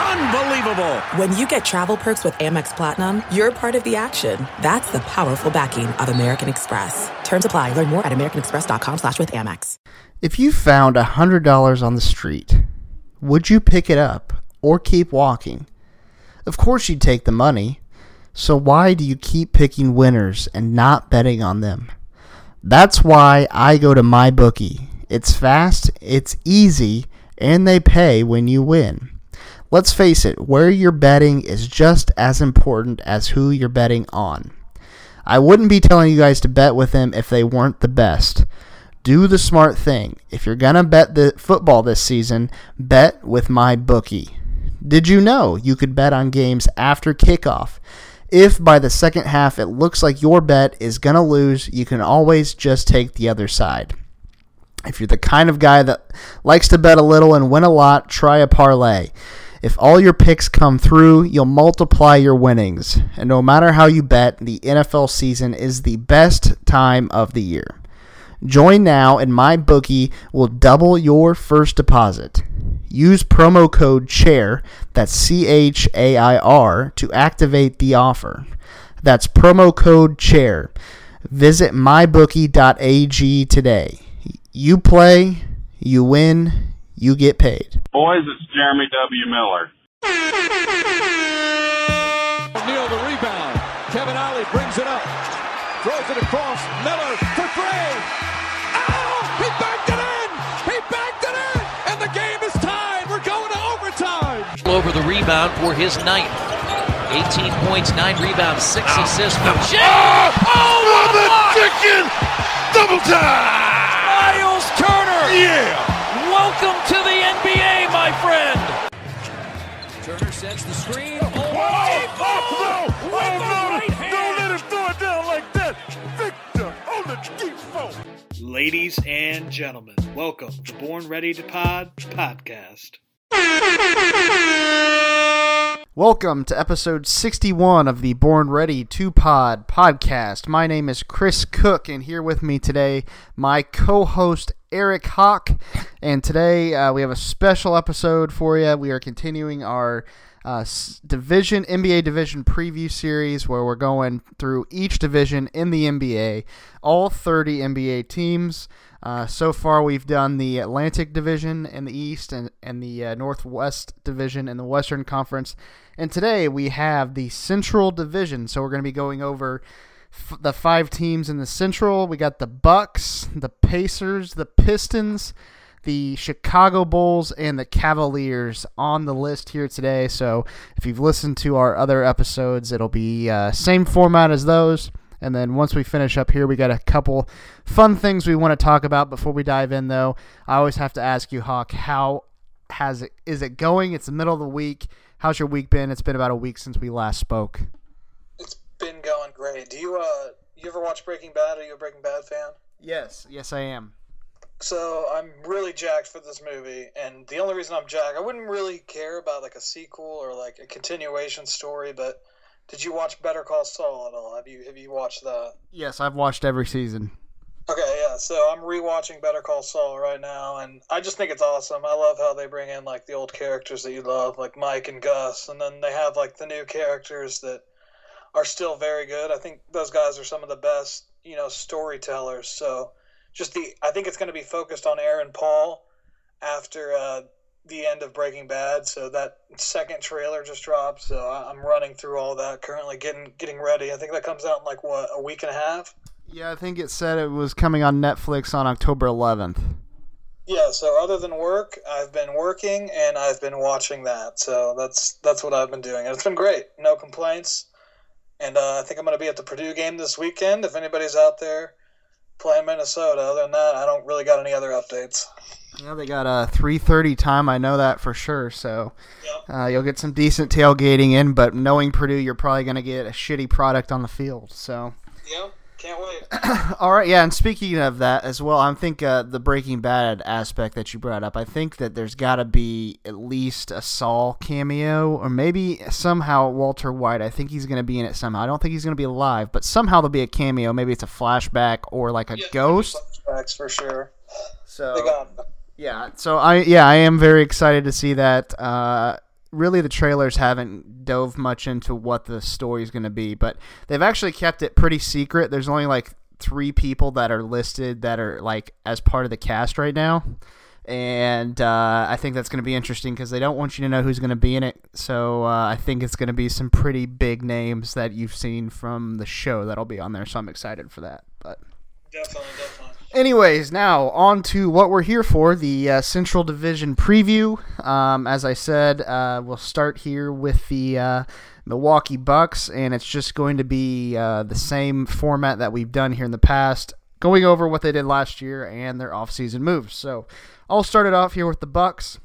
Unbelievable! When you get travel perks with Amex Platinum, you're part of the action. That's the powerful backing of American Express. Terms apply. Learn more at americanexpress.com slash with Amex. If you found a $100 on the street, would you pick it up or keep walking? Of course you'd take the money. So why do you keep picking winners and not betting on them? That's why I go to MyBookie. It's fast, it's easy, and they pay when you win. Let's face it, where you're betting is just as important as who you're betting on. I wouldn't be telling you guys to bet with them if they weren't the best. Do the smart thing. If you're going to bet the football this season, bet with my bookie. Did you know you could bet on games after kickoff? If by the second half it looks like your bet is going to lose, you can always just take the other side. If you're the kind of guy that likes to bet a little and win a lot, try a parlay. If all your picks come through, you'll multiply your winnings. And no matter how you bet, the NFL season is the best time of the year. Join now and MyBookie will double your first deposit. Use promo code CHAIR, that's C H A I R, to activate the offer. That's promo code CHAIR. Visit mybookie.ag today. You play, you win, you get paid. Boys, it's Jeremy W. Miller. Neal the rebound. Kevin Ollie brings it up. Throws it across. Miller for three. Oh! He backed it in! He backed it in! And the game is tied. We're going to overtime. over the rebound for his ninth. 18 points, 9 rebounds, 6 assists for Jay. Oh, oh what a block! chicken! Double time! Miles Turner! Yeah! Welcome to the NBA, my friend! Turner sets the screen. Oh, Oh, oh, no! With Oh, the no! right hand. Don't let him throw it down like that! Victor on the deep phone! Ladies and gentlemen, welcome to Born Ready to Pod podcast. Welcome to episode 61 of the Born Ready 2 Pod podcast. My name is Chris Cook, and here with me today, my co host Eric Hawk. And today uh, we have a special episode for you. We are continuing our uh, division, NBA division preview series where we're going through each division in the NBA, all 30 NBA teams. Uh, so far, we've done the Atlantic Division in the East and, and the uh, Northwest Division in the Western Conference. And today we have the Central Division. So we're going to be going over f- the five teams in the Central. We got the Bucks, the Pacers, the Pistons, the Chicago Bulls, and the Cavaliers on the list here today. So if you've listened to our other episodes, it'll be uh, same format as those. And then once we finish up here, we got a couple fun things we want to talk about before we dive in. Though I always have to ask you, Hawk, how has it is it going? It's the middle of the week. How's your week been? It's been about a week since we last spoke. It's been going great. Do you uh you ever watch Breaking Bad? Are you a Breaking Bad fan? Yes, yes, I am. So I'm really jacked for this movie, and the only reason I'm jacked, I wouldn't really care about like a sequel or like a continuation story. But did you watch Better Call Saul at all? Have you have you watched that? Yes, I've watched every season. Okay, yeah. So I'm rewatching Better Call Saul right now, and I just think it's awesome. I love how they bring in like the old characters that you love, like Mike and Gus, and then they have like the new characters that are still very good. I think those guys are some of the best, you know, storytellers. So just the, I think it's going to be focused on Aaron Paul after uh, the end of Breaking Bad. So that second trailer just dropped. So I'm running through all that currently, getting getting ready. I think that comes out in like what a week and a half. Yeah, I think it said it was coming on Netflix on October 11th. Yeah, so other than work, I've been working and I've been watching that. So that's that's what I've been doing, and it's been great. No complaints. And uh, I think I'm going to be at the Purdue game this weekend. If anybody's out there playing Minnesota, other than that, I don't really got any other updates. Yeah, they got a 3:30 time. I know that for sure. So uh, you'll get some decent tailgating in. But knowing Purdue, you're probably going to get a shitty product on the field. So Yeah, Can't wait. All right, yeah, and speaking of that as well, I think uh, the Breaking Bad aspect that you brought up, I think that there's got to be at least a Saul cameo, or maybe somehow Walter White. I think he's going to be in it somehow. I don't think he's going to be alive, but somehow there'll be a cameo. Maybe it's a flashback or like a Yeah, ghost. Flashbacks for sure. So yeah, so I yeah I am very excited to see that. Uh, really, the trailers haven't dove much into what the story is going to be, but they've actually kept it pretty secret. There's only like three people that are listed that are like as part of the cast right now, and uh, I think that's going to be interesting because they don't want you to know who's going to be in it. So uh, I think it's going to be some pretty big names that you've seen from the show that'll be on there. So I'm excited for that. But definitely, definitely. Anyways, now on to what we're here for the uh, Central Division preview. Um, as I said, uh, we'll start here with the uh, Milwaukee Bucks, and it's just going to be uh, the same format that we've done here in the past, going over what they did last year and their offseason moves. So I'll start it off here with the Bucks.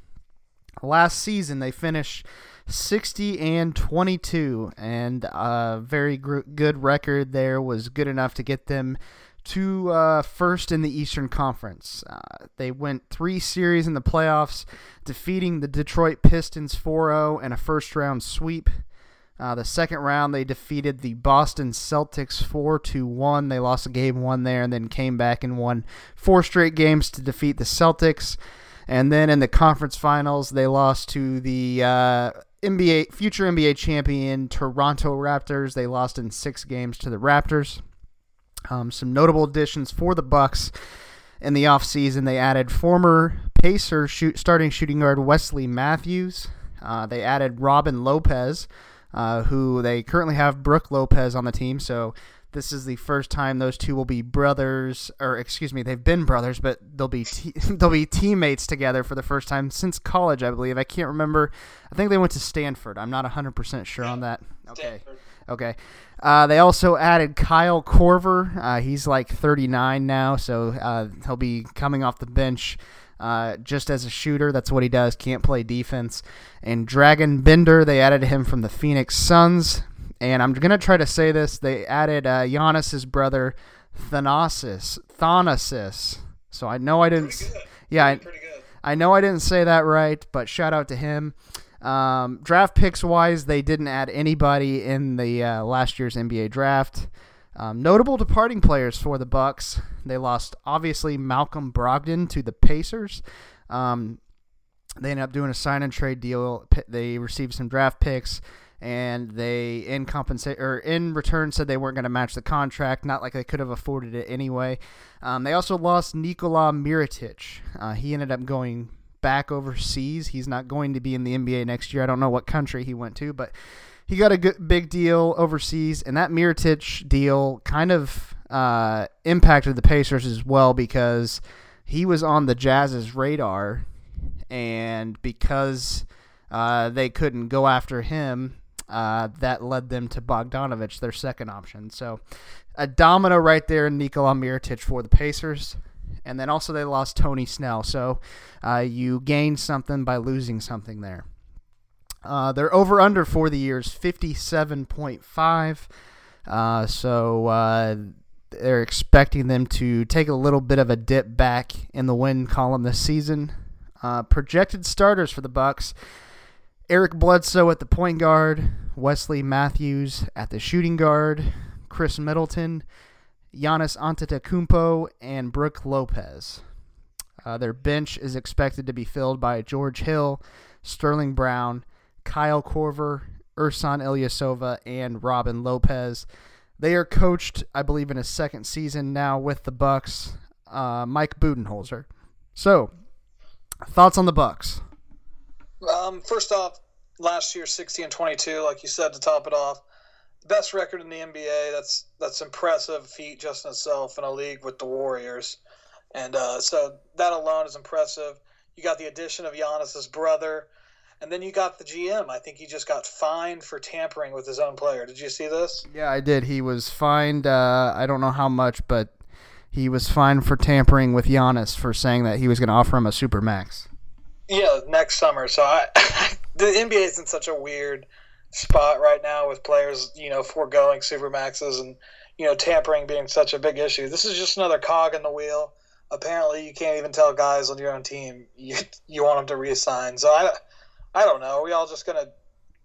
Last season, they finished 60 and 22, and a very gr- good record there was good enough to get them to uh, first in the Eastern Conference. Uh, they went three series in the playoffs, defeating the Detroit Pistons 4 0 and a first round sweep. Uh, the second round, they defeated the Boston Celtics 4 1. They lost a game one there and then came back and won four straight games to defeat the Celtics. And then in the conference finals, they lost to the uh, NBA future NBA champion Toronto Raptors. They lost in six games to the Raptors. Um, some notable additions for the Bucks in the offseason. They added former Pacer shoot, starting shooting guard Wesley Matthews. Uh, they added Robin Lopez, uh, who they currently have Brook Lopez on the team. So this is the first time those two will be brothers, or excuse me, they've been brothers, but they'll be te- they'll be teammates together for the first time since college, I believe. I can't remember. I think they went to Stanford. I'm not 100% sure on that. Okay. Okay. Uh, they also added Kyle Korver. Uh, he's like 39 now, so uh, he'll be coming off the bench uh, just as a shooter. That's what he does. Can't play defense. And Dragan Bender, they added him from the Phoenix Suns. And I'm gonna try to say this. They added uh, Giannis's brother, Thanasis. Thanasis. So I know I didn't. Yeah, I, I know I didn't say that right, but shout out to him. Um, draft picks wise, they didn't add anybody in the uh, last year's NBA draft. Um, notable departing players for the Bucks. They lost obviously Malcolm Brogdon to the Pacers. Um, they ended up doing a sign and trade deal. They received some draft picks, and they in compensate or in return said they weren't going to match the contract. Not like they could have afforded it anyway. Um, they also lost Nikola Mirotic. Uh, he ended up going back overseas. He's not going to be in the NBA next year. I don't know what country he went to, but he got a good big deal overseas, and that Mirotic deal kind of uh, impacted the Pacers as well because he was on the Jazz's radar, and because uh, they couldn't go after him, uh, that led them to Bogdanovic, their second option. So a domino right there in Nikola Mirotic for the Pacers. And then also they lost Tony Snell. So uh, you gain something by losing something there. Uh, their over under for the year is 57.5. Uh, so uh, they're expecting them to take a little bit of a dip back in the win column this season. Projected starters for the Bucks: Eric Bledsoe at the point guard, Wesley Matthews at the shooting guard, Khris Middleton, Giannis Antetokounmpo, and Brook Lopez. Uh, their bench is expected to be filled by George Hill, Sterling Brown, Kyle Korver, Ersan Ilyasova, and Robin Lopez. They are coached, I believe, in a second season now with the Bucks. Uh, Mike Budenholzer. So, thoughts on the Bucks? Um, first off, last year sixty and twenty-two, like you said to top it off, best record in the NBA. That's that's impressive feat just in itself in a league with the Warriors, and uh, so that alone is impressive. You got the addition of Giannis's brother, and then you got the GM. I think he just got fined for tampering with his own player. Did you see this? Yeah, I did. He was fined. Uh, I don't know how much, but he was fined for tampering with Giannis for saying that he was going to offer him a super max. Yeah, next summer. So I, the NBA is in such a weird spot right now with players, you know, foregoing super maxes, and you know, tampering being such a big issue. This is just another cog in the wheel. Apparently, you can't even tell guys on your own team you, you want them to reassign. So I, I don't know. Are we all just gonna,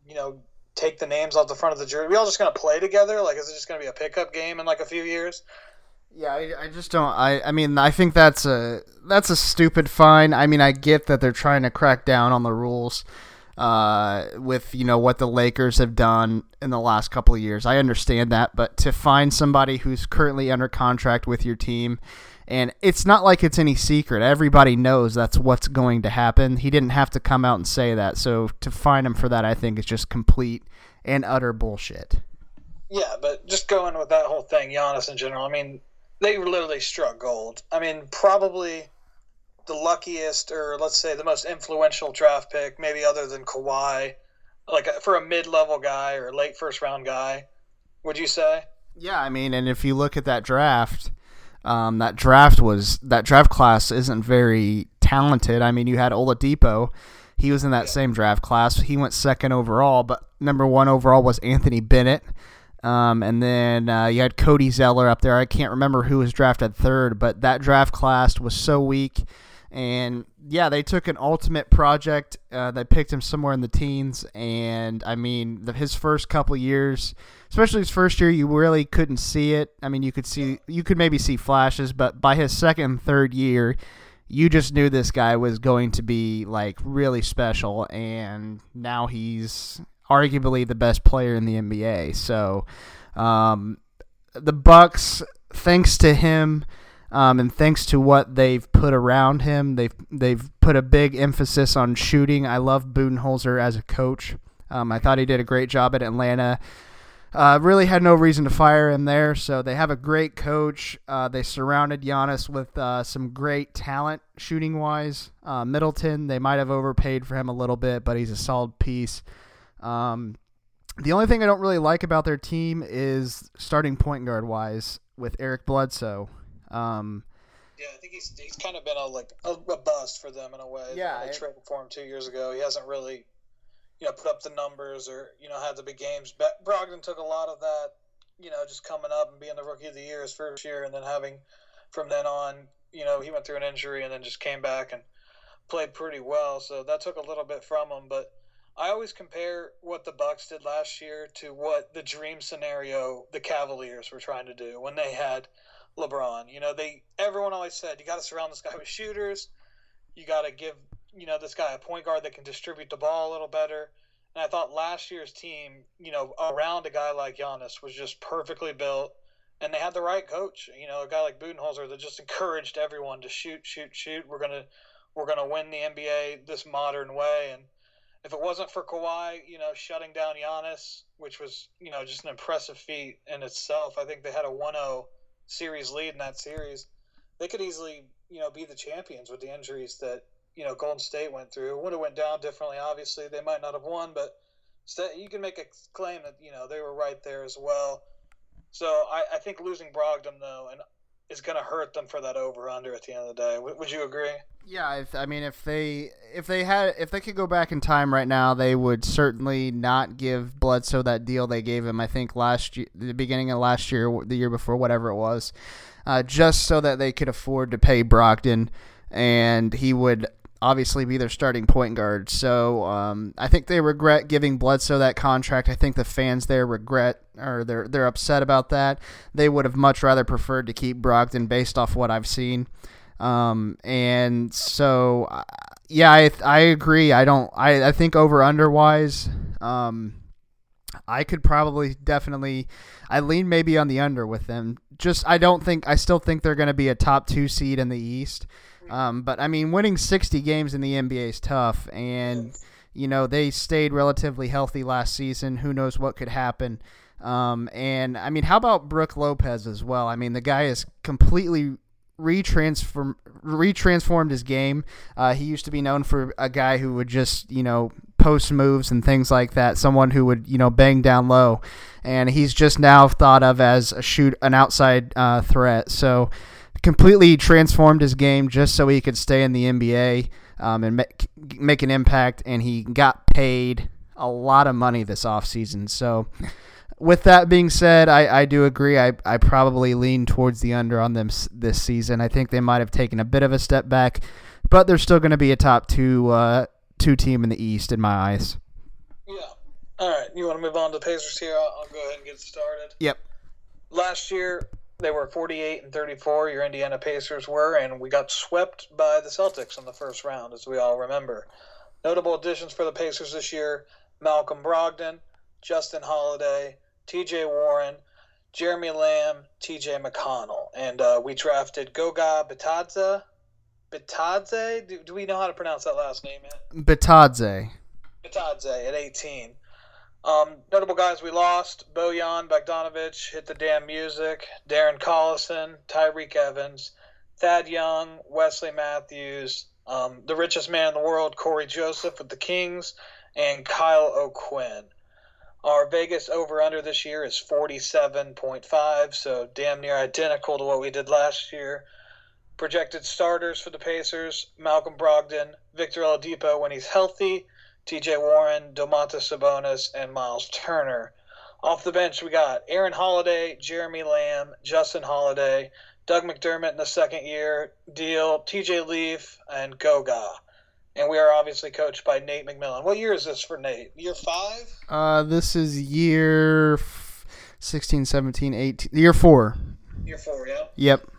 you know, take the names off the front of the jersey? Are we all just gonna play together? Like, is it just gonna be a pickup game in like a few years? Yeah, I, I just don't. I, I mean, I think that's a that's a stupid fine. I mean, I get that they're trying to crack down on the rules uh, with you know what the Lakers have done in the last couple of years. I understand that, but to find somebody who's currently under contract with your team, and it's not like it's any secret. Everybody knows that's what's going to happen. He didn't have to come out and say that. So to find him for that, I think is just complete and utter bullshit. Yeah, but just going with that whole thing, Giannis in general. I mean, they literally struck gold. I mean, probably the luckiest, or let's say the most influential draft pick, maybe other than Kawhi, like for a mid-level guy or late first round guy. Would you say? Yeah, I mean, and if you look at that draft, um, that draft was that draft class isn't very talented. I mean, you had Oladipo. He was in that same draft class. He went second overall, but number one overall was Anthony Bennett. Um, and then uh, you had Cody Zeller up there. I can't remember who was drafted third, but that draft class was so weak. And yeah, they took an ultimate project. Uh, they picked him somewhere in the teens, and I mean, the, his first couple years, especially his first year, you really couldn't see it. I mean, you could see, you could maybe see flashes, but by his second and third year, you just knew this guy was going to be like really special, and now he's arguably the best player in the NBA. So, um, the Bucks, thanks to him. Um, and thanks to what they've put around him, they've they've put a big emphasis on shooting. I love Budenholzer as a coach. Um, I thought he did a great job at Atlanta. Uh, really had no reason to fire him there. So they have a great coach. Uh, they surrounded Giannis with uh, some great talent shooting wise. Uh, Middleton, they might have overpaid for him a little bit, but he's a solid piece. Um, the only thing I don't really like about their team is starting point guard wise with Eric Bledsoe. Um, yeah, I think he's he's kind of been a like a, a bust for them in a way. Yeah, they traded for him two years ago. He hasn't really, you know, put up the numbers or you know had the big games. But Brogdon took a lot of that, you know, just coming up and being the rookie of the year his first year, and then having from then on, you know, he went through an injury and then just came back and played pretty well. So that took a little bit from him, but. I always compare what the Bucks did last year to what the dream scenario the Cavaliers were trying to do when they had LeBron. You know, they everyone always said you got to surround this guy with shooters. You got to give you know this guy a point guard that can distribute the ball a little better. And I thought last year's team, you know, around a guy like Giannis was just perfectly built, and they had the right coach. You know, a guy like Budenholzer that just encouraged everyone to shoot, shoot, shoot. We're gonna we're gonna win the NBA this modern way. And if it wasn't for Kawhi, you know, shutting down Giannis, which was you know just an impressive feat in itself, I think they had a 1-0 series lead in that series, they could easily, you know, be the champions with the injuries that you know Golden State went through. It would have went down differently. Obviously, they might not have won, but you can make a claim that you know they were right there as well. So I, I think losing Brogdon though, and is going to hurt them for that over under at the end of the day. W- would you agree? Yeah, I mean, if they if they had if they could go back in time right now, they would certainly not give Bledsoe that deal they gave him. I think last year, the beginning of last year, the year before, whatever it was, uh, just so that they could afford to pay Brogdon, and he would obviously be their starting point guard. So um, I think they regret giving Bledsoe that contract. I think the fans there regret or they're they're upset about that. They would have much rather preferred to keep Brogdon based off what I've seen. Um, and so yeah, I I agree. I don't I I think over under wise. Um, I could probably definitely I lean maybe on the under with them. Just I don't think I still think they're going to be a top 2 seed in the East. Um, but I mean, winning 60 games in the NBA is tough, and you know they stayed relatively healthy last season. Who knows what could happen? Um, and I mean, how about Brook Lopez as well? I mean, the guy is completely retransform retransformed his game. Uh, he used to be known for a guy who would just you know post moves and things like that. Someone who would you know bang down low, and he's just now thought of as a shoot an outside uh, threat. So completely transformed his game just so he could stay in the NBA um, and make, make an impact. And he got paid a lot of money this offseason. So with that being said, I, I do agree. I, I probably lean towards the under on them this season. I think they might have taken a bit of a step back, but they're still going to be a top two uh, two team in the East in my eyes. Yeah. All right. You want to move on to the Pacers here? I'll, I'll go ahead and get started. Yep. Last year they were 48 and 34. Your Indiana Pacers were, and we got swept by the Celtics in the first round, as we all remember. Notable additions for the Pacers this year: Malcolm Brogdon, Justin Holiday, T.J. Warren, Jeremy Lamb, T.J. McConnell, and uh, we drafted Goga Bitadze. Bitadze? Do, do we know how to pronounce that last name yet? Bitadze. Bitadze at 18. Um, notable guys we lost: Bojan Bogdanovic hit the damn music, Darren Collison, Tyreke Evans, Thad Young, Wesley Matthews, um, the richest man in the world, Cory Joseph with the Kings, and Kyle O'Quinn. Our Vegas over under this year is 47.5, so damn near identical to what we did last year. Projected starters for the Pacers Malcolm Brogdon, Victor Oladipo when he's healthy, TJ Warren, Domantas Sabonis, and Miles Turner. Off the bench, we got Aaron Holiday, Jeremy Lamb, Justin Holiday, Doug McDermott in the second year deal, TJ Leaf, and Goga. And we are obviously coached by Nate McMillan. What year is this for Nate? Year five? Uh, this is year f- 16, 17, 18. Year four. Year four, yeah. Yep.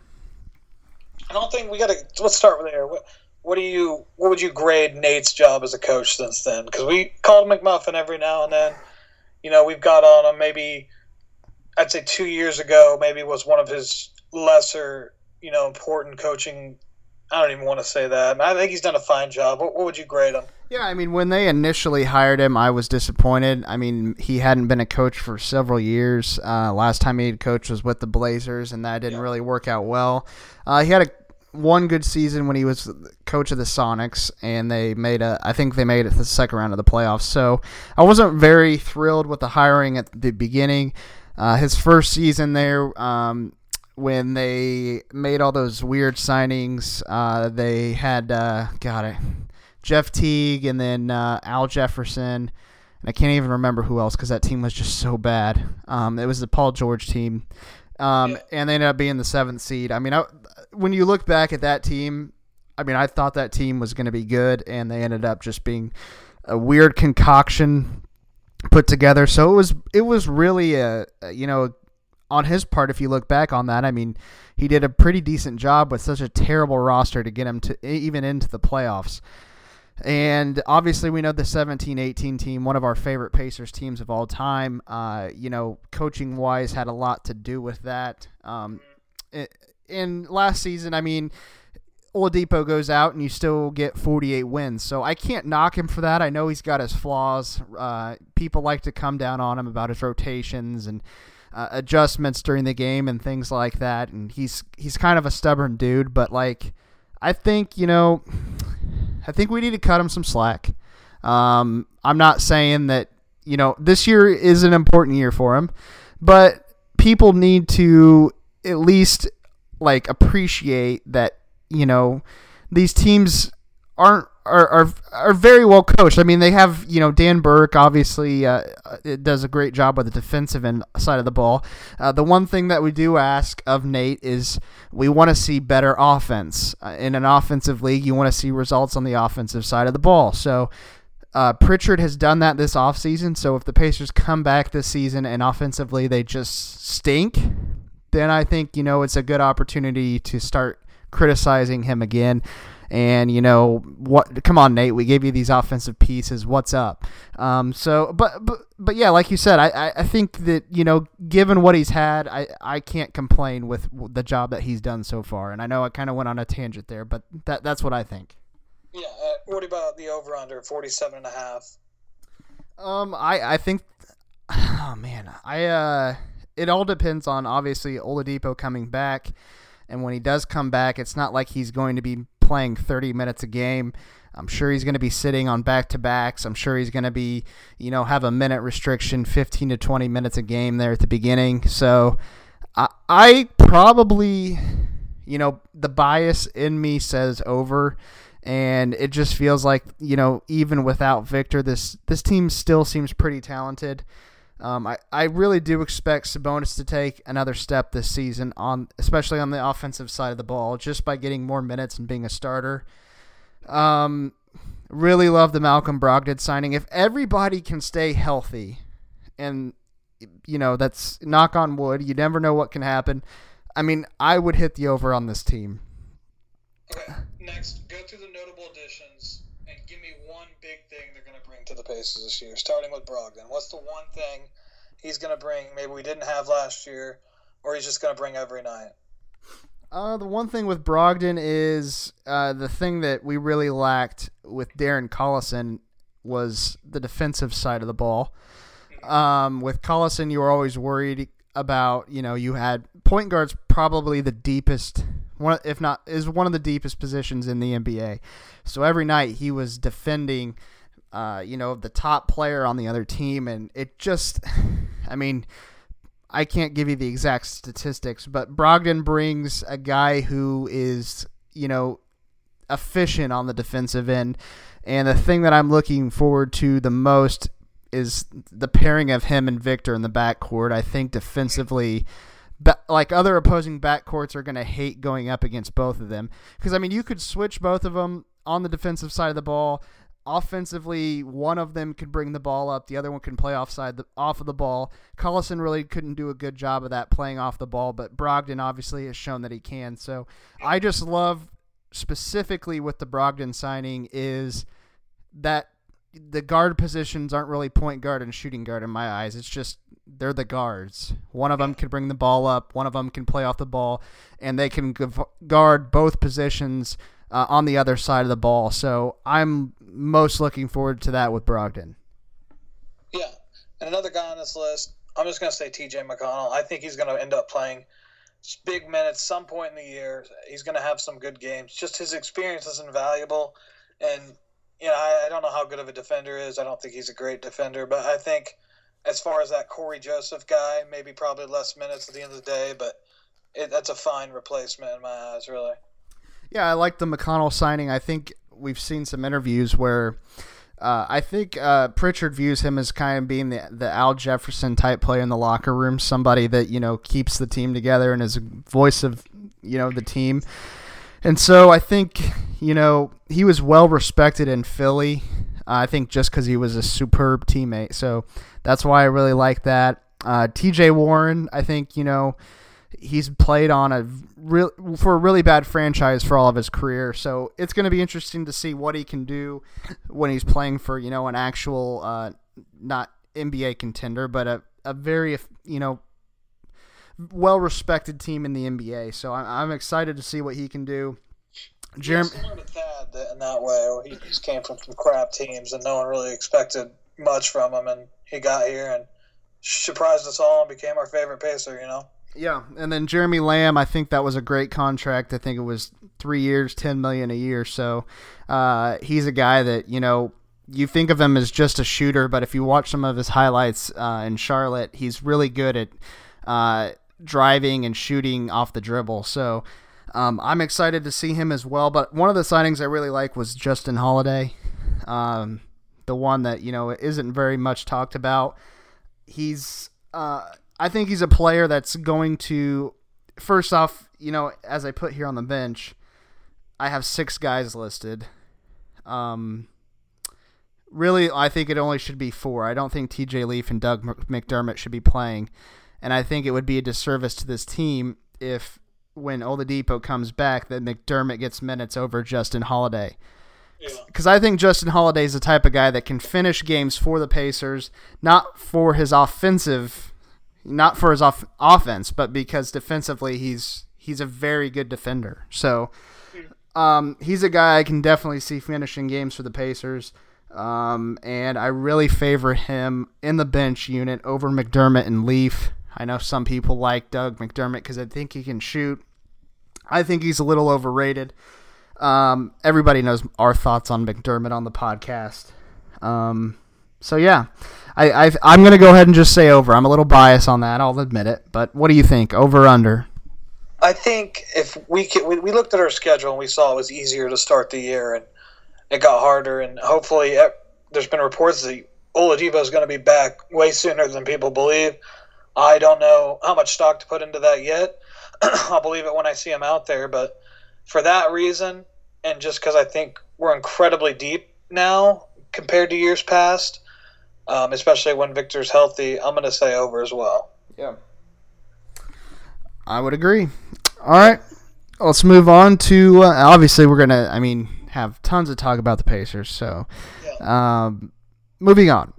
I don't think we got to. Let's start with there. What, what do you? What would you grade Nate's job as a coach since then? Because we called McMuffin every now and then. You know, we've got on him maybe. I'd say two years ago, maybe was one of his lesser, you know, important coaching. I don't even want to say that. I think he's done a fine job. What, what would you grade him? Yeah, I mean, when they initially hired him, I was disappointed. I mean, he hadn't been a coach for several years. Uh, last time he had coached was with the Blazers, and that didn't really work out well. Uh, he had a one good season when he was coach of the Sonics, and they made a. I think they made it the second round of the playoffs. So I wasn't very thrilled with the hiring at the beginning. Uh, his first season there, um, when they made all those weird signings, uh, they had uh, got it. Jeff Teague and then uh, Al Jefferson, and I can't even remember who else because that team was just so bad. Um, it was the Paul George team, um, and they ended up being the seventh seed. I mean, I, when you look back at that team, I mean, I thought that team was going to be good, and they ended up just being a weird concoction put together. So it was it was really a, you know on his part, if you look back on that, I mean, he did a pretty decent job with such a terrible roster to get him to even into the playoffs. And obviously, we know the 17 18 team, one of our favorite Pacers teams of all time, uh, you know, coaching wise, had a lot to do with that. Um, in last season, I mean, Oladipo goes out and you still get 48 wins. So I can't knock him for that. I know he's got his flaws. Uh, people like to come down on him about his rotations and uh, adjustments during the game and things like that. And he's he's kind of a stubborn dude, but like I think you know, I think we need to cut him some slack. Um, I'm not saying that you know this year is an important year for him, but people need to at least like appreciate that you know these teams aren't are, are are very well coached. I mean, they have you know Dan Burke obviously uh, it does a great job with the defensive end side of the ball. Uh, the one thing that we do ask of Nate is we want to see better offense uh, in an offensive league. You want to see results on the offensive side of the ball. So. Uh, Pritchard has done that this offseason, so if the Pacers come back this season and offensively they just stink, then I think, you know, it's a good opportunity to start criticizing him again. And you know what come on nate we gave you these offensive pieces. What's up? Um, so but, but but yeah like you said I, I think that you know given what he's had i i can't complain with the job that he's done so far. And i know i kind of went on a tangent there but that that's what i think. Yeah uh, what about the over under 47 and a half? Um i i think oh man i uh it all depends on obviously oladipo coming back and when he does come back, it's not like he's going to be playing 30 minutes a game. I'm sure he's going to be sitting on back to backs. I'm sure he's going to be, you know, have a minute restriction, 15 to 20 minutes a game there at the beginning. So I, I probably, you know, the bias in me says over. And it just feels like, you know, even without Victor, this this team still seems pretty talented. Um, I, I really do expect Sabonis to take another step this season on especially on the offensive side of the ball just by getting more minutes and being a starter. Um, really love the Malcolm Brogdon signing. If everybody can stay healthy, and you know that's knock on wood, you never know what can happen. I mean, I would hit the over on this team. Okay, next, go through the notable additions and give me one big thing to the Pacers this year, starting with Brogdon. What's the one thing he's going to bring maybe we didn't have last year, or he's just going to bring every night? Uh, the one thing with Brogdon is uh, the thing that we really lacked with Darren Collison was the defensive side of the ball. Um, with Collison, you were always worried about, you know, you had point guards probably the deepest, one if not is one of the deepest positions in the NBA. So every night he was defending, uh, you know, the top player on the other team, and it just, I mean. I can't give you the exact statistics, but Brogdon brings a guy who is, you know, efficient on the defensive end. And the thing that I'm looking forward to the most is the pairing of him and Victor in the backcourt. I think defensively, like other opposing backcourts are going to hate going up against both of them. Because, I mean, you could switch both of them on the defensive side of the ball offensively, one of them could bring the ball up, the other one can play offside the, off of the ball. Collison really couldn't do a good job of that playing off the ball, but Brogdon obviously has shown that he can. So I just love specifically with the Brogdon signing is that the guard positions aren't really point guard and shooting guard in my eyes. It's just they're the guards. One of them can bring the ball up, one of them can play off the ball, and they can guard both positions uh, on the other side of the ball. So I'm most looking forward to that with Brogdon. Yeah, and another guy on this list, I'm just going to say T.J. McConnell. I think he's going to end up playing big minutes some point in the year. He's going to have some good games. Just his experience is invaluable, and you know I, I don't know how good of a defender is. I don't think he's a great defender, but I think as far as that Cory Joseph guy, maybe probably less minutes at the end of the day, but it, that's a fine replacement in my eyes, really. Yeah, I like the McConnell signing. I think we've seen some interviews where uh, I think uh, Pritchard views him as kind of being the the Al Jefferson type player in the locker room, somebody that you know keeps the team together and is a voice of you know the team. And so I think you know he was well respected in Philly. Uh, I think just because he was a superb teammate, so that's why I really like that. Uh, T.J. Warren, I think you know he's played on a real for a really bad franchise for all of his career. So it's going to be interesting to see what he can do when he's playing for you know an actual uh, not NBA contender, but a a very you know well respected team in the NBA. So I'm, I'm excited to see what he can do. Jeremy, yeah, in that way, he just came from some crap teams and no one really expected much from him, and he got here and surprised us all and became our favorite pacer. You know. Yeah, and then Jeremy Lamb, I think that was a great contract. I think it was three years, ten million a year. So uh, he's a guy that you know you think of him as just a shooter, but if you watch some of his highlights uh, in Charlotte, he's really good at uh, driving and shooting off the dribble. So um, I'm excited to see him as well. But one of the signings I really like was Justin Holiday, um, the one that you know isn't very much talked about. He's uh, I think he's a player that's going to. First off, you know, as I put here on the bench, I have six guys listed. Um, really, I think it only should be four. I don't think T.J. Leaf and Doug McDermott should be playing, and I think it would be a disservice to this team if, when Oladipo comes back, that McDermott gets minutes over Justin Holiday. Because I think Justin Holiday is the type of guy that can finish games for the Pacers, not for his offensive not for his off- offense, but because defensively he's he's a very good defender. So um, he's a guy I can definitely see finishing games for the Pacers. Um, and I really favor him in the bench unit over McDermott and Leaf. I know some people like Doug McDermott because I think he can shoot. I think he's a little overrated. Um, everybody knows our thoughts on McDermott on the podcast. Um, so yeah, I, I am to go ahead and just say over. I'm a little biased on that. I'll admit it. But what do you think? Over or under? I think if we could, we, we looked at our schedule and we saw it was easier to start the year and it got harder and hopefully it, there's been reports that Oladipo is going to be back way sooner than people believe. I don't know how much stock to put into that yet. I'll believe it when I see him out there, but for that reason, and just because I think we're incredibly deep now compared to years past, um, especially when Victor's healthy, I'm going to say over as well. Yeah. I would agree. All right. Let's move on to. Uh, obviously, we're going to, I mean, have tons of talk about the Pacers. So, yeah. um, moving on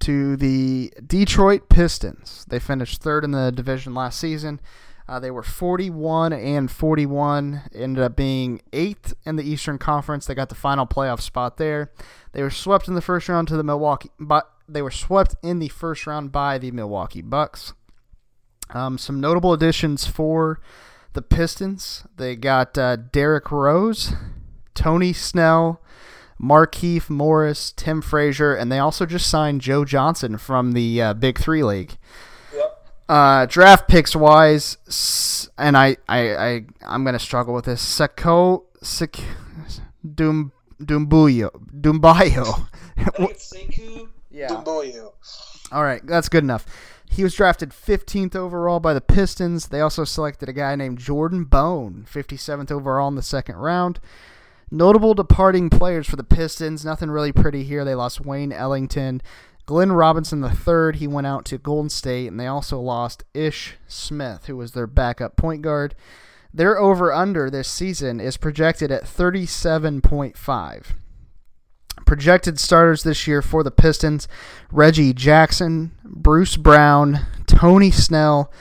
to the Detroit Pistons. They finished third in the division last season. Uh, they were 41 and 41. Ended up being eighth in the Eastern Conference. They got the final playoff spot there. They were swept in the first round to the Milwaukee, but they were swept in the first round by the Milwaukee Bucks. Um, some notable additions for the Pistons. They got uh, Derrick Rose, Tony Snell, Markieff Morris, Tim Frazier, and they also just signed Joe Johnson from the uh, Big Three League. Uh, draft picks wise, and I, I, I, I'm gonna struggle with this. Sako, Sak, Dum, Dumbuyo, Dumbayo. Yeah. Dumbuyo. All right, that's good enough. He was drafted 15th overall by the Pistons. They also selected a guy named Jordan Bone, 57th overall in the second round. Notable departing players for the Pistons. Nothing really pretty here. They lost Wayne Ellington, Glenn Robinson III, he went out to Golden State, and they also lost Ish Smith, who was their backup point guard. Their over under this season is projected at 37.5. Projected starters this year for the Pistons Reggie Jackson, Bruce Brown, Tony Snell,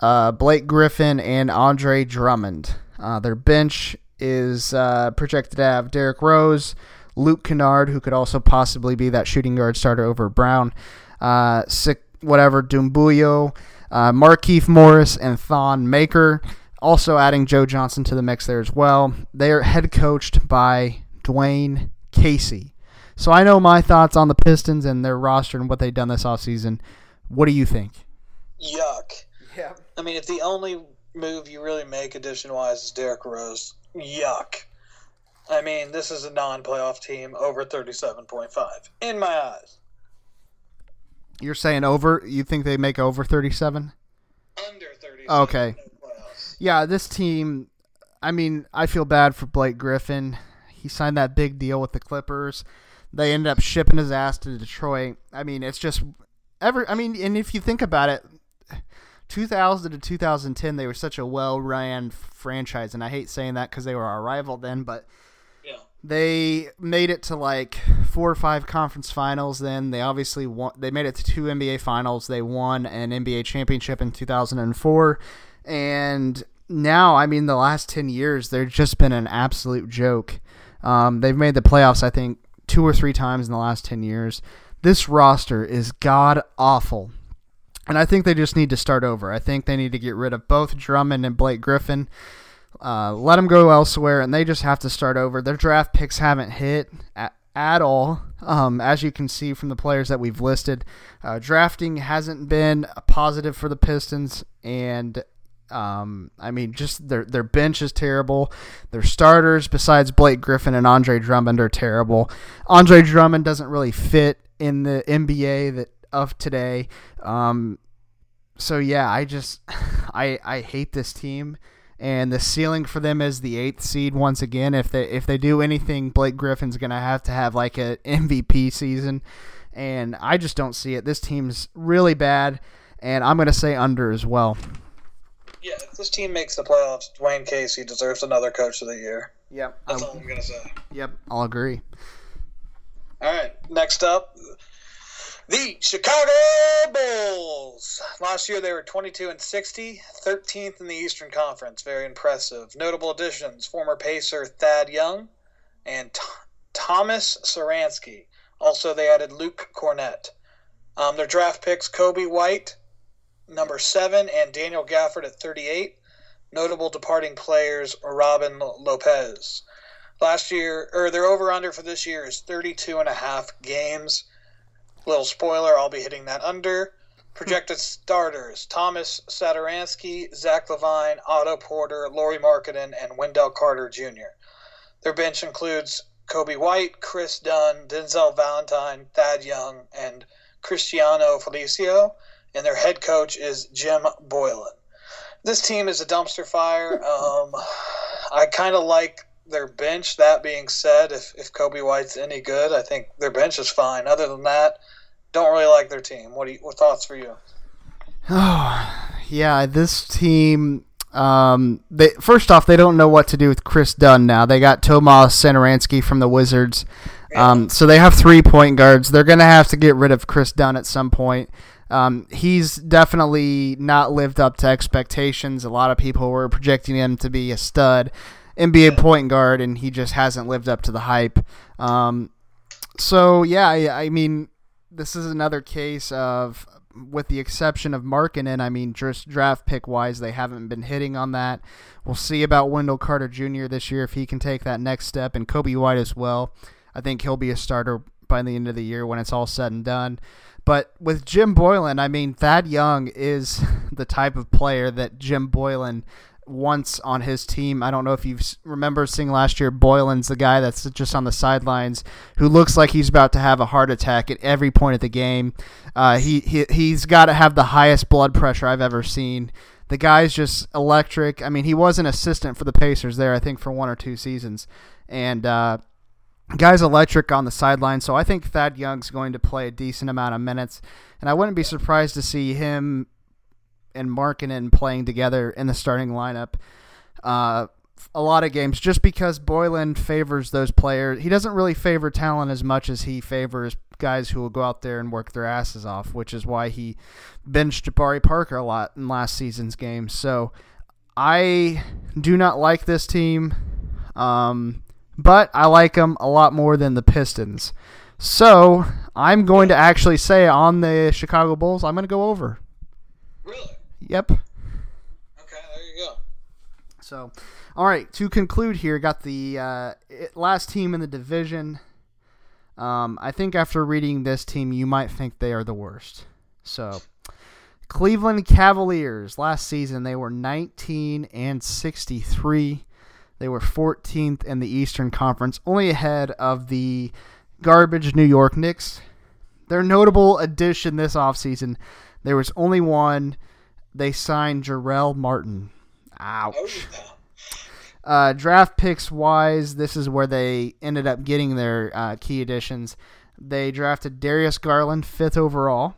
uh, Blake Griffin, and Andre Drummond. Uh, their bench is uh, projected to have Derrick Rose, Luke Kennard, who could also possibly be that shooting guard starter over Brown, uh, sick, whatever, Dumbuyo, uh, Markieff Morris, and Thon Maker. Also adding Joe Johnson to the mix there as well. They are head coached by Dwane Casey. So I know my thoughts on the Pistons and their roster and what they've done this offseason. What do you think? Yuck. Yeah. I mean, if the only move you really make addition wise is Derrick Rose, yuck. I mean, this is a non-playoff team over 37.5 in my eyes. You're saying over? You think they make over 37? Under 37. Okay. Yeah, this team. I mean, I feel bad for Blake Griffin. He signed that big deal with the Clippers. They ended up shipping his ass to Detroit. I mean, it's just ever. I mean, and if you think about it, 2000 to 2010, they were such a well-ran franchise, and I hate saying that because they were our rival then, but they made it to like four or five conference finals. Then they obviously won. They made it to two NBA finals. They won an NBA championship in 2004, and now I mean the last ten years they've just been an absolute joke. Um, they've made the playoffs I think two or three times in the last ten years. This roster is god awful. And I think they just need to start over. I think they need to get rid of both Drummond and Blake Griffin. Uh, let them go elsewhere, and they just have to start over. Their draft picks haven't hit at, at all, um, as you can see from the players that we've listed. Uh, drafting hasn't been a positive for the Pistons, and um, I mean, just their their bench is terrible. Their starters, besides Blake Griffin and Andre Drummond, are terrible. Andre Drummond doesn't really fit in the NBA that of today. Um, so yeah, I just I I hate this team and the ceiling for them is the eighth seed once again. If they if they do anything, Blake Griffin's gonna have to have like a MVP season, and I just don't see it. This team's really bad, and I'm gonna say under as well. This team makes the playoffs, Dwane Casey deserves another Coach of the Year. Yep, that's all I'm gonna say. Yep, I'll agree. All right, next up, the Chicago Bulls. Last year they were 22 and 60, 13th in the Eastern Conference. Very impressive. Notable additions: former Pacer Thad Young and T- Thomas Saransky. Also, they added Luke Kornet. Um, their draft picks: Coby White, number seven, and Daniel Gafford at 38. Notable departing players: are Robin Lopez. Last year, or their over/under for this year is 32 and a half games. Little spoiler, I'll be hitting that under. Hmm. Projected starters Thomas Satoransky, Zach LaVine, Otto Porter, Lauri Markkanen, and Wendell Carter Jr. Their bench includes Coby White, Kris Dunn, Denzel Valentine, Thad Young, and Cristiano Felicio, and their head coach is Jim Boylen. This team is a dumpster fire. Um, I kind of like their bench. That being said, if, if Coby White's any good, I think their bench is fine. Other than that, don't really like their team. What do you, what thoughts for you? Oh, yeah, this team. Um, they first off, they don't know what to do with Kris Dunn now. They got Tomas Satoransky from the Wizards, um, so they have three point guards. They're gonna have to get rid of Kris Dunn at some point. Um, he's definitely not lived up to expectations. A lot of people were projecting him to be a stud NBA point guard, and he just hasn't lived up to the hype. Um, so yeah, I, I mean, this is another case of with the exception of Markkanen, I mean, just draft pick wise, they haven't been hitting on that. We'll see about Wendell Carter Jr. this year if he can take that next step, and Coby White as well. I think he'll be a starter by the end of the year when it's all said and done. But with Jim Boylen, I mean, Thad Young is the type of player that Jim Boylen once on his team. I don't know if you remember seeing last year. Boylen's the guy that's just on the sidelines who looks like he's about to have a heart attack at every point of the game. Uh, he he he's got to have the highest blood pressure I've ever seen. The guy's just electric. I mean, he was an assistant for the Pacers there, I think, for one or two seasons, and. Uh, guy's electric on the sideline, so I think Thad Young's going to play a decent amount of minutes, and I wouldn't be surprised to see him and Markkanen playing together in the starting lineup. Uh, a lot of games just because Boylen favors those players. He doesn't really favor talent as much as he favors guys who will go out there and work their asses off, which is why he benched Jabari Parker a lot in last season's game. So I do not like this team, um, but I like them a lot more than the Pistons. So I'm going to actually say on the Chicago Bulls, I'm going to go over. Really? Yep. Okay, there you go. So, all right. To conclude here, got the uh, last team in the division. Um, I think after reading this team, you might think they are the worst. So, Cleveland Cavaliers. Last season, they were 19 and 63. They were 14th in the Eastern Conference, only ahead of the garbage New York Knicks. Their notable addition this offseason, there was only one they signed Jarell Martin. Ouch. Uh, draft picks wise, this is where they ended up getting their uh, key additions. They drafted Darius Garland, fifth overall,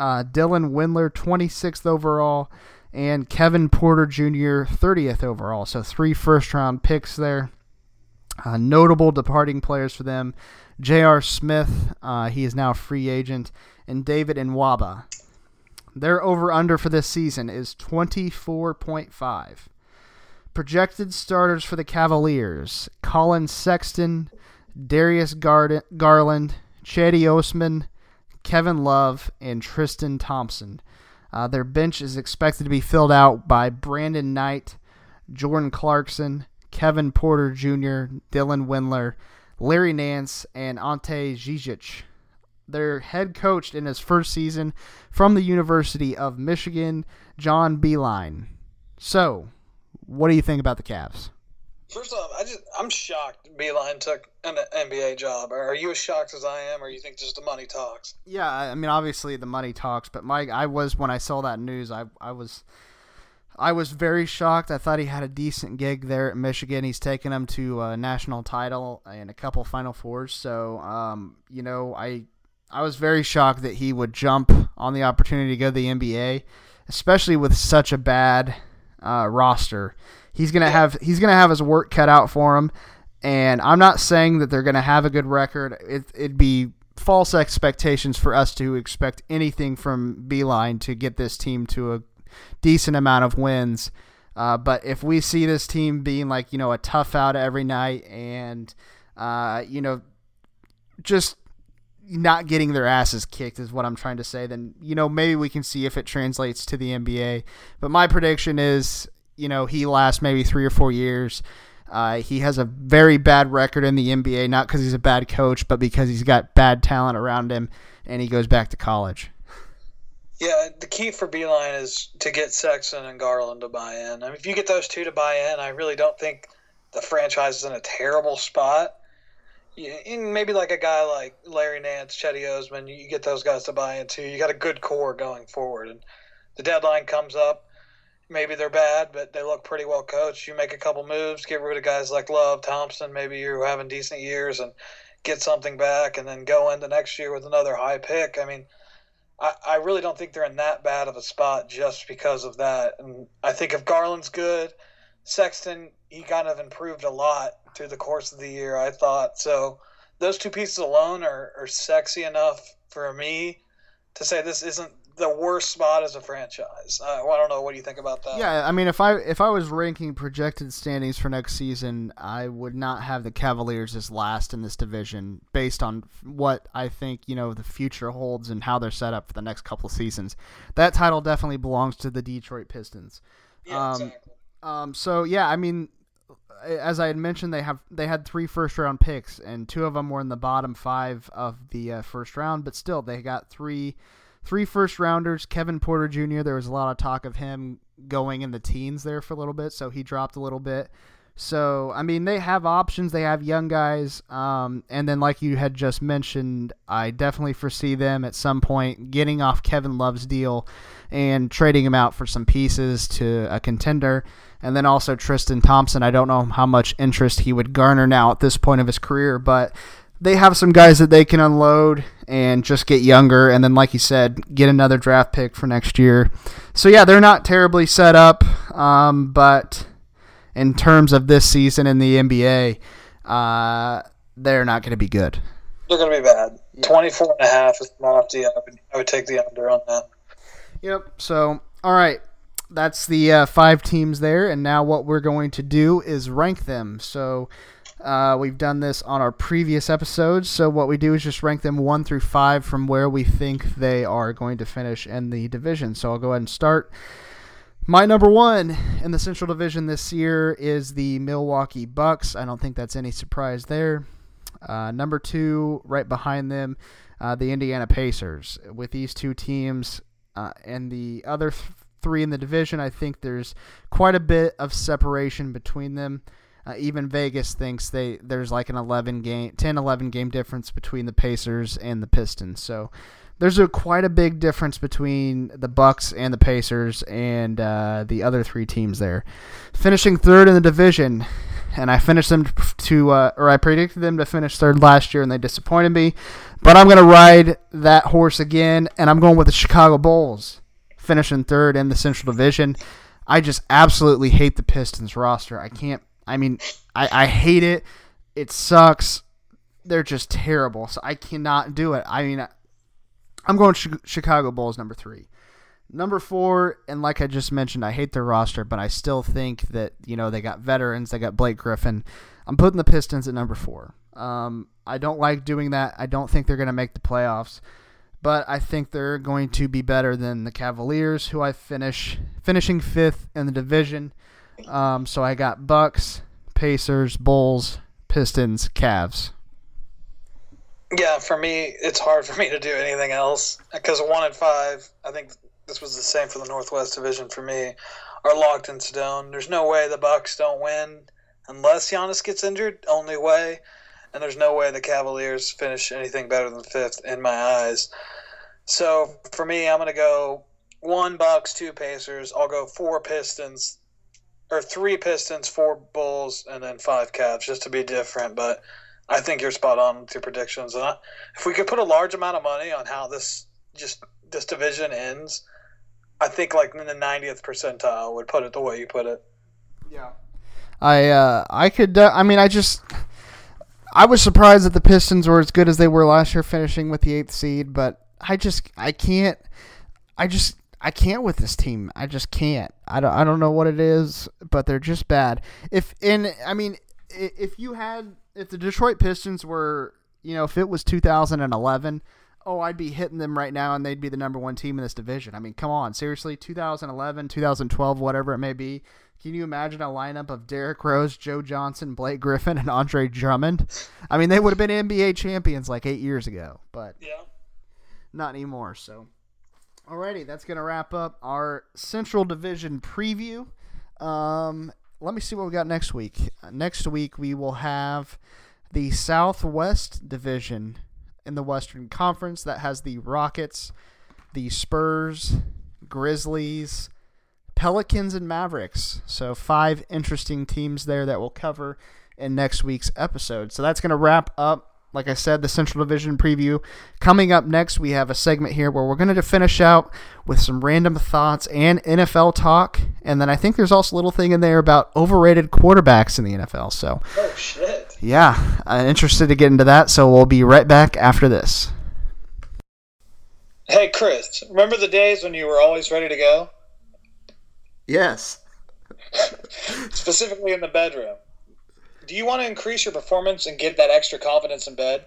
uh, Dylan Windler, 26th overall, and Kevin Porter Jr., 30th overall. So three first round picks there. Uh, notable departing players for them J.R. Smith, uh, he is now a free agent, and David Nwaba. Their over under for this season is 24.5. Projected starters for the Cavaliers Collin Sexton, Darius Garland, Cedi Osman, Kevin Love, and Tristan Thompson. Uh, their bench is expected to be filled out by Brandon Knight, Jordan Clarkson, Kevin Porter Jr., Dylan Windler, Larry Nance, and Ante Zizic their head coach in his first season from the University of Michigan, John Beilein. So, what do you think about the Cavs? First off, I just I'm shocked Beilein took an NBA job. Are you as shocked as I am, or you think just the money talks? Yeah, I mean obviously the money talks, but Mike, I was when I saw that news, I I was I was very shocked. I thought he had a decent gig there at Michigan. He's taken them to a national title and a couple Final Fours. So, um, you know, I I was very shocked that he would jump on the opportunity to go to the NBA, especially with such a bad uh, roster. He's gonna have he's gonna have his work cut out for him, and I'm not saying that they're gonna have a good record. It, it'd be false expectations for us to expect anything from Beilein to get this team to a decent amount of wins. Uh, but if we see this team being like you know a tough out every night and uh, you know just not getting their asses kicked is what I'm trying to say, then you know maybe we can see if it translates to the NBA. But my prediction is, you know, he lasts maybe three or four years. Uh, he has a very bad record in the NBA, not because he's a bad coach, but because he's got bad talent around him, and he goes back to college. Yeah, the key for Beilein is to get Sexton and Garland to buy in. I mean, if you get those two to buy in, I really don't think the franchise is in a terrible spot and maybe like a guy like Larry Nance, Cedi Osman, you get those guys to buy into. You got a good core going forward, and the deadline comes up. Maybe they're bad, but they look pretty well coached. You make a couple moves, get rid of guys like Love, Thompson. Maybe you're having decent years and get something back, and then go into next year with another high pick. I mean, I, I really don't think they're in that bad of a spot just because of that. And I think if Garland's good, Sexton he kind of improved a lot through the course of the year. I thought so. Those two pieces alone are, are sexy enough for me to say this isn't the worst spot as a franchise. Uh, I don't know. What do you think about that? Yeah, I mean, if I if I was ranking projected standings for next season, I would not have the Cavaliers as last in this division based on what I think you know the future holds and how they're set up for the next couple seasons. That title definitely belongs to the Detroit Pistons. Yeah, um, exactly. Um, so yeah, I mean, as I had mentioned, they have they had three first round picks, and two of them were in the bottom five of the uh, first round. But still, they got three three first rounders. Kevin Porter Jr. There was a lot of talk of him going in the teens there for a little bit, so he dropped a little bit. So I mean, they have options. They have young guys, um, and then like you had just mentioned, I definitely foresee them at some point getting off Kevin Love's deal and trading him out for some pieces to a contender. And then also Tristan Thompson. I don't know how much interest he would garner now at this point of his career, but they have some guys that they can unload and just get younger. And then, like you said, get another draft pick for next year. So, yeah, they're not terribly set up, um, but in terms of this season in the NBA, uh, they're not going to be good. They're going to be bad. Yeah. 24 and a half is. I would, I would take the under on that. Yep. So, all right that's the uh, five teams there, and now what we're going to do is rank them. So uh, we've done this on our previous episodes. So what we do is just rank them one through five from where we think they are going to finish in the division. So I'll go ahead and start. My number one in the Central Division this year is the Milwaukee Bucks. I don't think that's any surprise there. Uh, number two, right behind them, uh, the Indiana Pacers. With these two teams uh, and the other three in the division. I think there's quite a bit of separation between them. Uh, even Vegas thinks they there's like an 11 game, 10, 11 game difference between the Pacers and the Pistons. So there's a quite a big difference between the Bucks and the Pacers and uh, the other three teams there. Finishing third in the division, and I finished them to, uh, or I predicted them to finish third last year, and they disappointed me. But I'm going to ride that horse again, and I'm going with the Chicago Bulls finishing third in the Central Division. I just absolutely hate the Pistons roster. I can't. I mean, I, I hate it. It sucks. They're just terrible. So I cannot do it. I mean, I'm going Chicago Bulls number three. Number four, and like I just mentioned, I hate their roster, but I still think that you know they got veterans. They got Blake Griffin. I'm putting the Pistons at number four. Um, I don't like doing that. I don't think they're going to make the playoffs but I think they're going to be better than the Cavaliers, who I finish finishing fifth in the division. Um, so I got Bucks, Pacers, Bulls, Pistons, Cavs. Yeah, for me, it's hard for me to do anything else because one and five. I think this was the same for the Northwest Division for me. Are locked in stone. There's no way the Bucks don't win unless Giannis gets injured. Only way and there's no way the Cavaliers finish anything better than fifth in my eyes. So for me, I'm gonna go one Bucks, two Pacers. I'll go four Pistons, or three Pistons, four Bulls, and then five Cavs, just to be different. But I think you're spot on with your predictions. And I, if we could put a large amount of money on how this just this division ends, I think like in the 90th percentile would put it the way you put it. Yeah. I uh, I could uh, I mean I just I was surprised that the Pistons were as good as they were last year, finishing with the eighth seed. But I just I can't. I just I can't with this team. I just can't. I don't I don't know what it is, but they're just bad. If in I mean if you had if the Detroit Pistons were you know if it was 2011 oh, I'd be hitting them right now and they'd be the number one team in this division. I mean, come on, seriously, 2011, 2012, whatever it may be. Can you imagine a lineup of Derrick Rose, Joe Johnson, Blake Griffin, and Andre Drummond? I mean, they would have been NBA champions like eight years ago, but yeah. not anymore. So, alrighty, that's gonna wrap up our Central Division preview. Um, let me see what we got next week. next week we will have the Southwest Division in the Western Conference that has the Rockets, the Spurs, Grizzlies, Pelicans, and Mavericks. So, five interesting teams there that we'll cover in next week's episode. So, that's going to wrap up like I said, the Central Division preview. Coming up next, we have a segment here where we're going to finish out with some random thoughts and NFL talk. And then I think there's also a little thing in there about overrated quarterbacks in the NFL. So, oh, shit. Yeah, I'm interested to get into that. So, we'll be right back after this. Hey, Chris, remember the days when you were always ready to go? Yes. Specifically in the bedroom. Do you want to increase your performance and get that extra confidence in bed?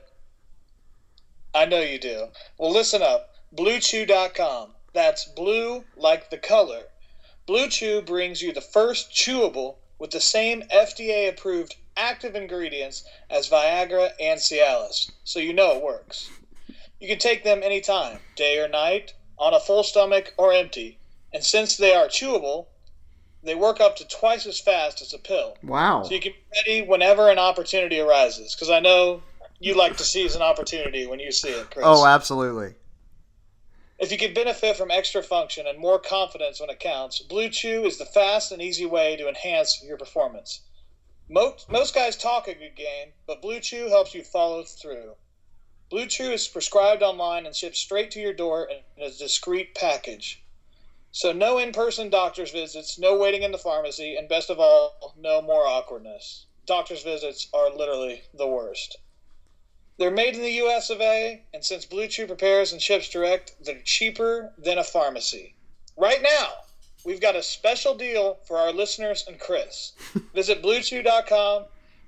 I know you do. Well, listen up. BlueChew.com. That's blue like the color. Blue Chew brings you the first chewable with the same FDA approved active ingredients as Viagra and Cialis, so you know it works. You can take them anytime, day or night, on a full stomach or empty. And since they are chewable, they work up to twice as fast as a pill. Wow. So you can be ready whenever an opportunity arises. Because I know you like to seize an opportunity when you see it, Chris. Oh, absolutely. If you could benefit from extra function and more confidence when it counts, Blue Chew is the fast and easy way to enhance your performance. Most, most guys talk a good game, but Blue Chew helps you follow through. Blue Chew is prescribed online and shipped straight to your door in a discreet package. So no in-person doctor's visits, no waiting in the pharmacy, and best of all, no more awkwardness. Doctor's visits are literally the worst. They're made in the US of A, and since Blue Chew prepares and ships direct, they're cheaper than a pharmacy. Right now, we've got a special deal for our listeners and Chris. Visit bluechew.com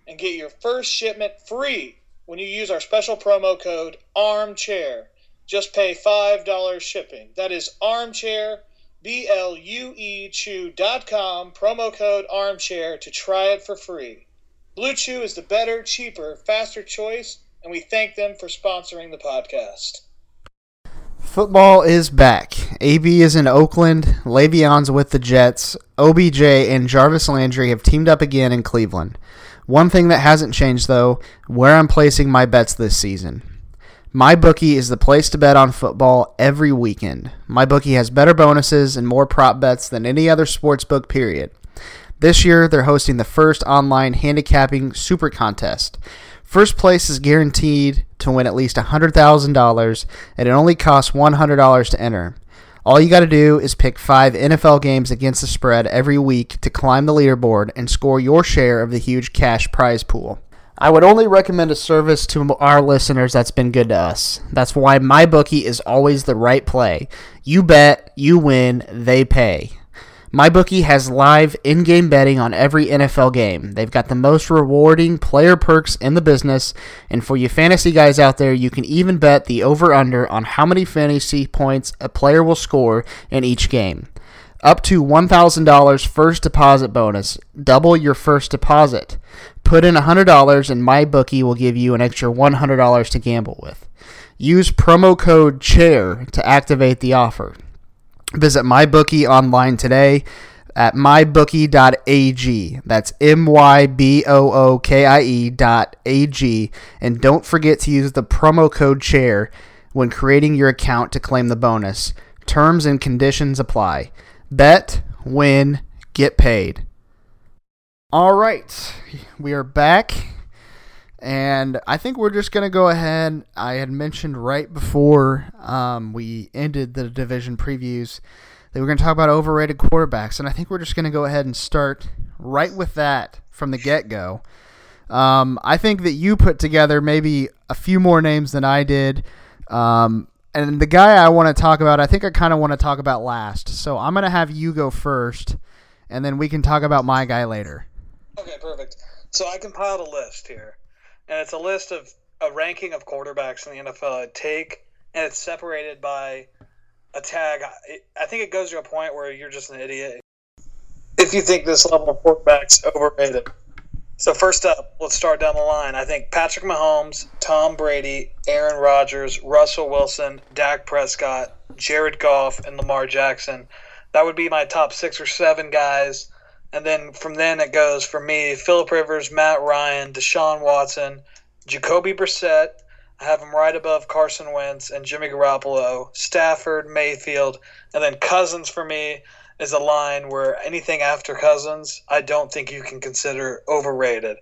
and get your first shipment free when you use our special promo code ARMCHAIR. Just pay $5 shipping. That is ARMCHAIR B L U E Chew.com, promo code armchair to try it for free. Blue Chew is the better, cheaper, faster choice, and we thank them for sponsoring the podcast. Football is back. AB is in Oakland, Le'Veon's with the Jets, OBJ and Jarvis Landry have teamed up again in Cleveland. One thing that hasn't changed, though, where I'm placing my bets this season. MyBookie is the place to bet on football every weekend. MyBookie has better bonuses and more prop bets than any other sports book, period. This year, they're hosting the first online handicapping super contest. First place is guaranteed to win at least $100,000, and it only costs $100 to enter. All you got to do is pick five NFL games against the spread every week to climb the leaderboard and score your share of the huge cash prize pool. I would only recommend a service to our listeners that's been good to us. That's why my bookie is always the right play. You bet, you win, they pay. MyBookie has live in game betting on every NFL game. They've got the most rewarding player perks in the business, and for you fantasy guys out there, you can even bet the over under on how many fantasy points a player will score in each game. Up to $1,000 first deposit bonus. Double your first deposit. Put in $100 and MyBookie will give you an extra $100 to gamble with. Use promo code CHAIR to activate the offer. Visit MyBookie online today at mybookie.ag. That's M Y B O O K I E dot A G. And don't forget to use the promo code CHAIR when creating your account to claim the bonus. Terms and conditions apply. Bet, win, get paid. All right, we are back, and I think we're just going to go ahead. I had mentioned right before um, we ended the division previews that we're going to talk about overrated quarterbacks, and I think we're just going to go ahead and start right with that from the get go. Um, I think that you put together maybe a few more names than I did. Um, and the guy I want to talk about, I think I kind of want to talk about last. So I'm going to have you go first, and then we can talk about my guy later. Okay, perfect. So I compiled a list here, and it's a list of a ranking of quarterbacks in the NFL I'd take, and it's separated by a tag. I think it goes to a point where you're just an idiot if you think this level of quarterback's overrated. So first up, let's start down the line. I think Patrick Mahomes, Tom Brady, Aaron Rodgers, Russell Wilson, Dak Prescott, Jared Goff, and Lamar Jackson. That would be my top six or seven guys and then from then it goes for me Philip Rivers, Matt Ryan, Deshaun Watson, Jacoby Brissett. I have him right above Carson Wentz and Jimmy Garoppolo, Stafford, Mayfield, and then Cousins for me is a line where anything after Cousins, I don't think you can consider overrated.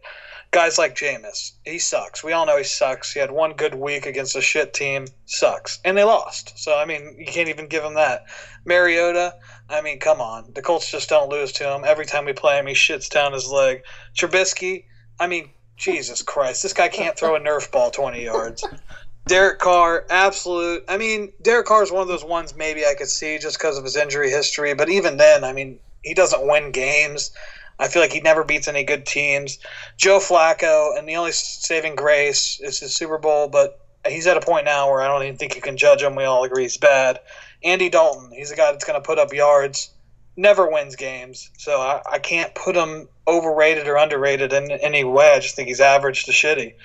Guys like Jameis, he sucks. We all know he sucks. He had one good week against a shit team, sucks. And they lost. So, I mean, you can't even give him that. Mariota, I mean, come on. The Colts just don't lose to him. Every time we play him, he shits down his leg. Trubisky, I mean, Jesus Christ. This guy can't throw a Nerf ball 20 yards. Derek Carr, absolute. I mean, Derek Carr is one of those ones maybe I could see just because of his injury history. But even then, I mean, he doesn't win games. I feel like he never beats any good teams. Joe Flacco, and the only saving grace is his Super Bowl, but he's at a point now where I don't even think you can judge him. We all agree he's bad. Andy Dalton, he's a guy that's going to put up yards, never wins games. So I, I can't put him overrated or underrated in any way. I just think he's average to shitty.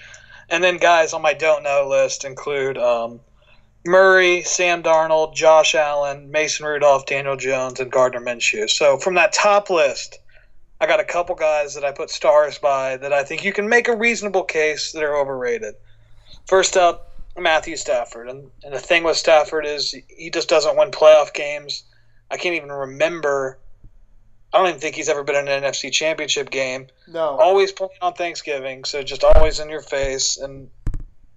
And then guys on my don't know list include um, Murray, Sam Darnold, Josh Allen, Mason Rudolph, Daniel Jones, and Gardner Minshew. So from that top list, I got a couple guys that I put stars by that I think you can make a reasonable case that are overrated. First up, Matthew Stafford. And, and the thing with Stafford is he just doesn't win playoff games. I can't even remember. I don't even think he's ever been in an NFC championship game. No. Always playing on Thanksgiving, so just always in your face. And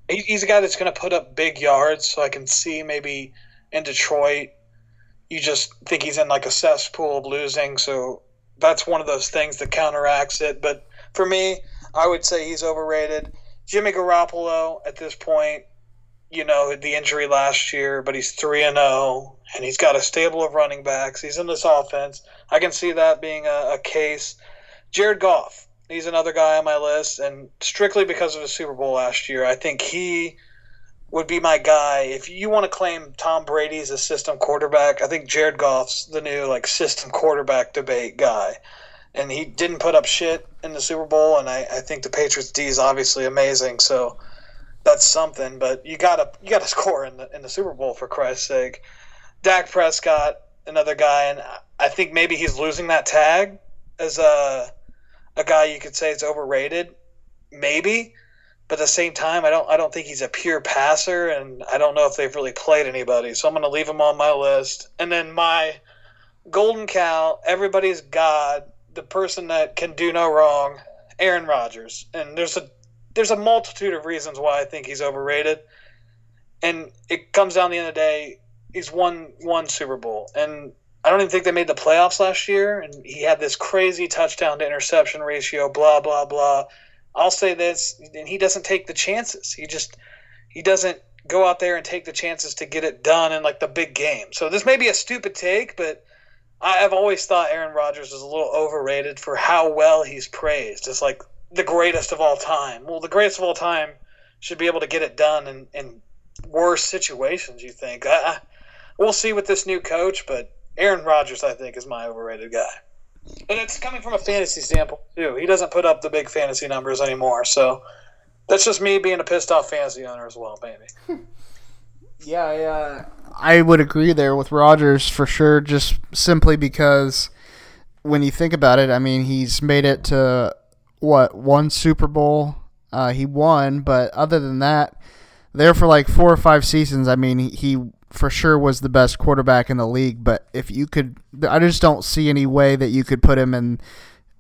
he, he's a guy that's going to put up big yards, so I can see maybe in Detroit, you just think he's in like a cesspool of losing. So that's one of those things that counteracts it. But for me, I would say he's overrated. Jimmy Garoppolo at this point, you know, the injury last year, but he's 3 and 0 and he's got a stable of running backs. He's in this offense. I can see that being a, a case. Jared Goff, he's another guy on my list and strictly because of his Super Bowl last year, I think he would be my guy. If you want to claim Tom Brady's a system quarterback, I think Jared Goff's the new like system quarterback debate guy. And he didn't put up shit in the Super Bowl, and I, I think the Patriots D is obviously amazing. So that's something. But you gotta you gotta score in the in the Super Bowl for Christ's sake. Dak Prescott, another guy, and I think maybe he's losing that tag as a a guy you could say is overrated, maybe. But at the same time, I don't I don't think he's a pure passer, and I don't know if they've really played anybody. So I'm going to leave him on my list. And then my golden cow, everybody's god, the person that can do no wrong, Aaron Rodgers. And there's a there's a multitude of reasons why I think he's overrated. And it comes down the end of the day, he's won one Super Bowl. And I don't even think they made the playoffs last year. And he had this crazy touchdown to interception ratio, blah, blah, blah. I'll say this, and he doesn't take the chances. He just he doesn't go out there and take the chances to get it done in like the big game. So this may be a stupid take, but I've always thought Aaron Rodgers is a little overrated for how well he's praised. It's like the greatest of all time. Well, the greatest of all time should be able to get it done in, in worse situations. You think? I, we'll see with this new coach, but Aaron Rodgers, I think, is my overrated guy. And it's coming from a fantasy standpoint too. He doesn't put up the big fantasy numbers anymore, so that's just me being a pissed off fantasy owner as well, maybe. yeah, yeah. Uh, I would agree there with Rodgers for sure, just simply because when you think about it, I mean, he's made it to what one Super Bowl. Uh, he won, but other than that, there for like four or five seasons. I mean, he, he for sure was the best quarterback in the league. But if you could, I just don't see any way that you could put him in,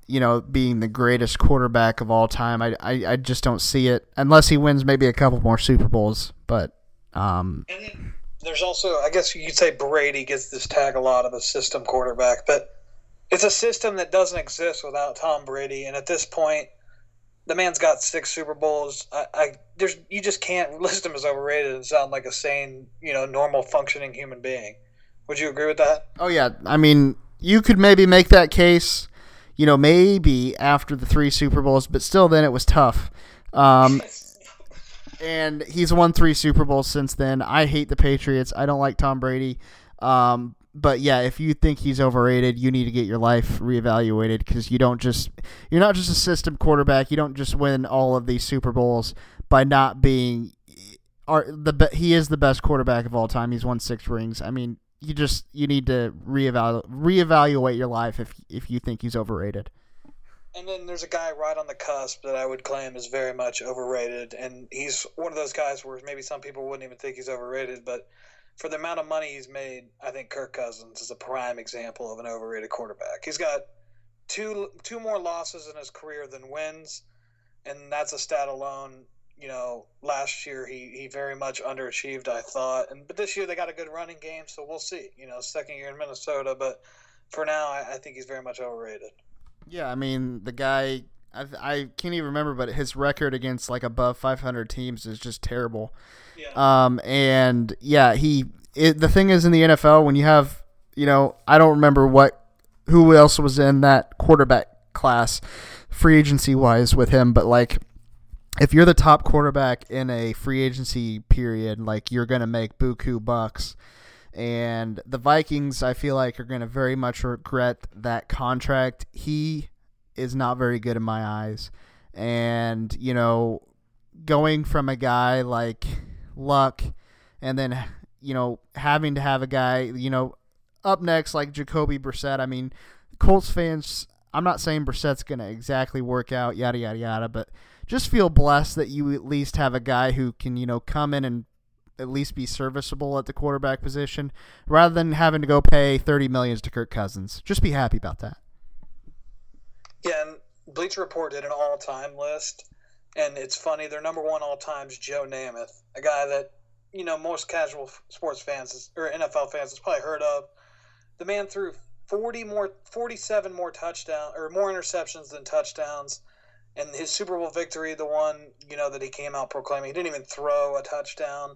you know, being the greatest quarterback of all time. I, I, I just don't see it unless he wins maybe a couple more Super Bowls. But um, there's also, I guess you could say Brady gets this tag a lot of a system quarterback, but it's a system that doesn't exist without Tom Brady. And at this point, the man's got six Super Bowls. I, I there's you just can't list him as overrated and sound like a sane, you know, normal functioning human being. Would you agree with that? Oh yeah, I mean, you could maybe make that case, you know, maybe after the three Super Bowls, but still, then it was tough. Um, and he's won three Super Bowls since then. I hate the Patriots. I don't like Tom Brady. Um, but yeah, if you think he's overrated, you need to get your life reevaluated because you don't just you're not just a system quarterback. You don't just win all of these Super Bowls by not being are the he is the best quarterback of all time. He's won six rings. I mean, you just you need to reevaluate reevaluate your life if if you think he's overrated. And then there's a guy right on the cusp that I would claim is very much overrated, and he's one of those guys where maybe some people wouldn't even think he's overrated, but for the amount of money he's made, I think Kirk Cousins is a prime example of an overrated quarterback. He's got two two more losses in his career than wins, and that's a stat alone. You know, last year he, he very much underachieved, I thought, and but this year they got a good running game, so we'll see. You know, second year in Minnesota, but for now, I, I think he's very much overrated. Yeah, I mean the guy. I, I can't even remember, but his record against like above 500 teams is just terrible. Yeah. Um, and yeah, he. It, the thing is in the NFL when you have, you know, I don't remember what, who else was in that quarterback class, free agency wise with him, but like, if you're the top quarterback in a free agency period, like you're gonna make buku bucks. And the Vikings, I feel like, are going to very much regret that contract. He is not very good in my eyes. And, you know, going from a guy like Luck and then, you know, having to have a guy, you know, up next like Jacoby Brissett. I mean, Colts fans, I'm not saying Brissett's to exactly work out, yada, yada, yada, but just feel blessed that you at least have a guy who can, you know, come in and at least be serviceable at the quarterback position rather than having to go pay 30 millions to Kirk Cousins. Just be happy about that. Yeah, and Bleacher Report did an all-time list, and it's funny. Their number one all times Joe Namath, a guy that you know most casual sports fans or NFL fans has probably heard of. The man threw 40 more, 47 more touchdowns or more interceptions than touchdowns. And his Super Bowl victory, the one you know that he came out proclaiming, he didn't even throw a touchdown,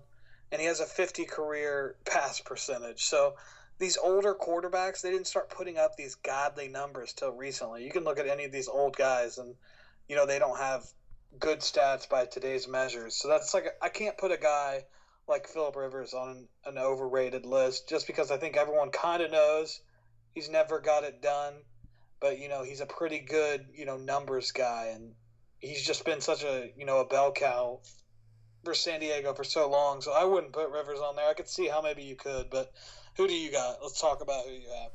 and he has a 50 career pass percentage. So these older quarterbacks, they didn't start putting up these godly numbers till recently. You can look at any of these old guys, and you know they don't have good stats by today's measures. So that's like I can't put a guy like Philip Rivers on an, an overrated list just because I think everyone kind of knows he's never got it done, but you know he's a pretty good you know numbers guy, and he's just been such a you know a bell cow for San Diego for so long. So I wouldn't put Rivers on there. I could see how maybe you could, but who do you got? Let's talk about who you have.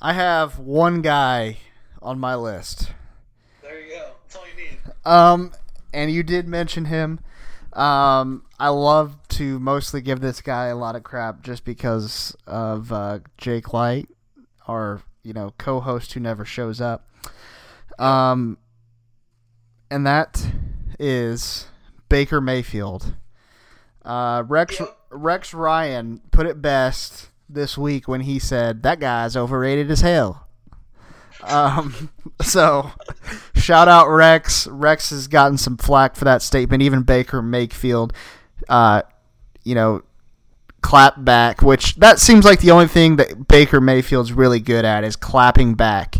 I have one guy on my list. There you go. That's all you need. Um, and you did mention him. Um, I love to mostly give this guy a lot of crap just because of uh, Jake Light, our you know co-host who never shows up. Um, and that is Baker Mayfield. Uh, Rex Rex Ryan put it best this week when he said that guy's overrated as hell. Um, so shout out Rex. Rex has gotten some flack for that statement. Even Baker Mayfield, uh, you know, clap back, which that seems like the only thing that Baker Mayfield's really good at is clapping back.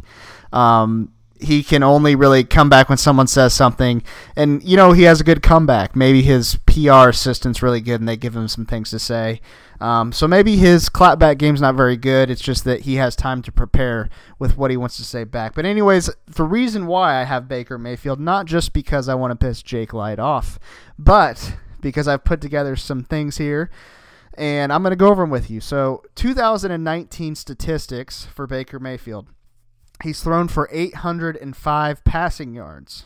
Um, he can only really come back when someone says something, and you know he has a good comeback. Maybe his PR assistant's really good, and they give him some things to say. Um, so maybe his clapback game's not very good. It's just that he has time to prepare with what he wants to say back. But anyways, the reason why I have Baker Mayfield, not just because I want to piss Jake Light off, but because I've put together some things here and I'm going to go over them with you. So, 2019 statistics for Baker Mayfield. He's thrown for 805 passing yards.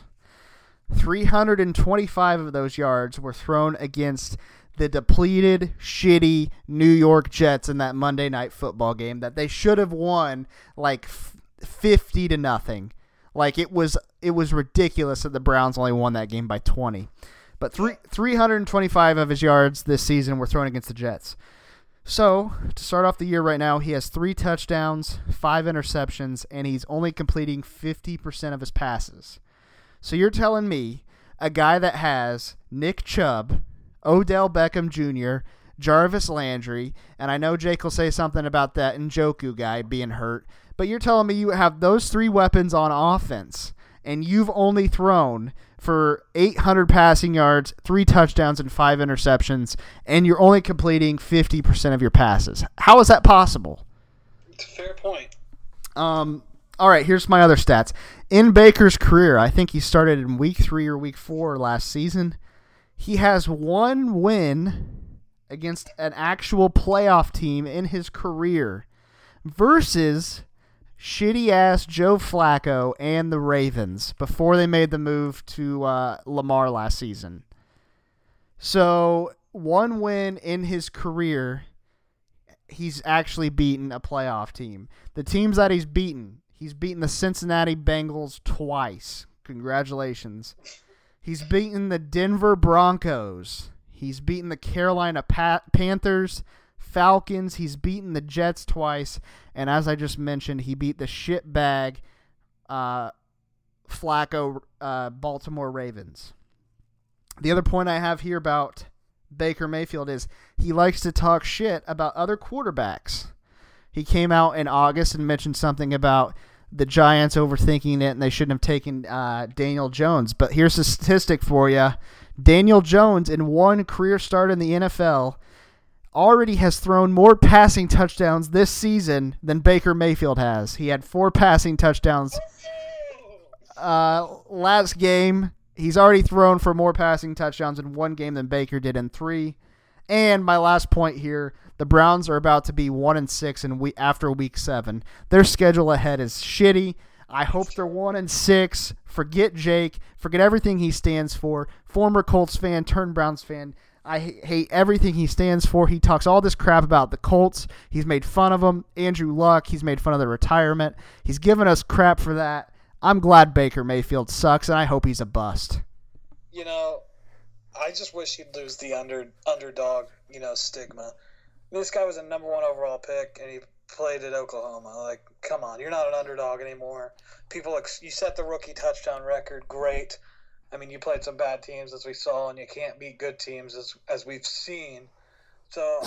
325 of those yards were thrown against the depleted, shitty New York Jets in that Monday night football game that they should have won like 50 to nothing. Like it was it was ridiculous that the Browns only won that game by 20. But three, 325 of his yards this season were thrown against the Jets. So, to start off the year right now, he has three touchdowns, five interceptions, and he's only completing 50% of his passes. So, you're telling me a guy that has Nick Chubb, Odell Beckham Jr., Jarvis Landry, and I know Jake will say something about that Njoku guy being hurt, but you're telling me you have those three weapons on offense, and you've only thrown for 800 passing yards, three touchdowns, and five interceptions, and you're only completing 50% of your passes. How is that possible? It's a fair point. Um, all right, here's my other stats. In Baker's career, I think he started in week three or week four last season. He has one win against an actual playoff team in his career versus shitty ass Joe Flacco and the Ravens before they made the move to uh, Lamar last season. So, one win in his career, he's actually beaten a playoff team. The teams that he's beaten, he's beaten the Cincinnati Bengals twice. Congratulations. He's beaten the Denver Broncos. He's beaten the Carolina Panthers, Falcons. He's beaten the Jets twice. And as I just mentioned, he beat the shitbag uh, Flacco uh, Baltimore Ravens. The other point I have here about Baker Mayfield is he likes to talk shit about other quarterbacks. He came out in August and mentioned something about the Giants overthinking it and they shouldn't have taken uh, Daniel Jones. But here's a statistic for you Daniel Jones, in one career start in the NFL, already has thrown more passing touchdowns this season than Baker Mayfield has. He had four passing touchdowns uh, last game. He's already thrown for more passing touchdowns in one game than Baker did in three. And my last point here: the Browns are about to be one and six in week after week seven. Their schedule ahead is shitty. I hope they're one and six. Forget Jake. Forget everything he stands for. Former Colts fan, turned Browns fan. I hate everything he stands for. He talks all this crap about the Colts. He's made fun of them. Andrew Luck. He's made fun of their retirement. He's given us crap for that. I'm glad Baker Mayfield sucks, and I hope he's a bust. You know, I just wish he'd lose the under underdog, you know, stigma. This guy was a number one overall pick, and he played at Oklahoma. Like, come on, you're not an underdog anymore. People, you set the rookie touchdown record. Great. I mean, you played some bad teams as we saw, and you can't beat good teams as as we've seen. So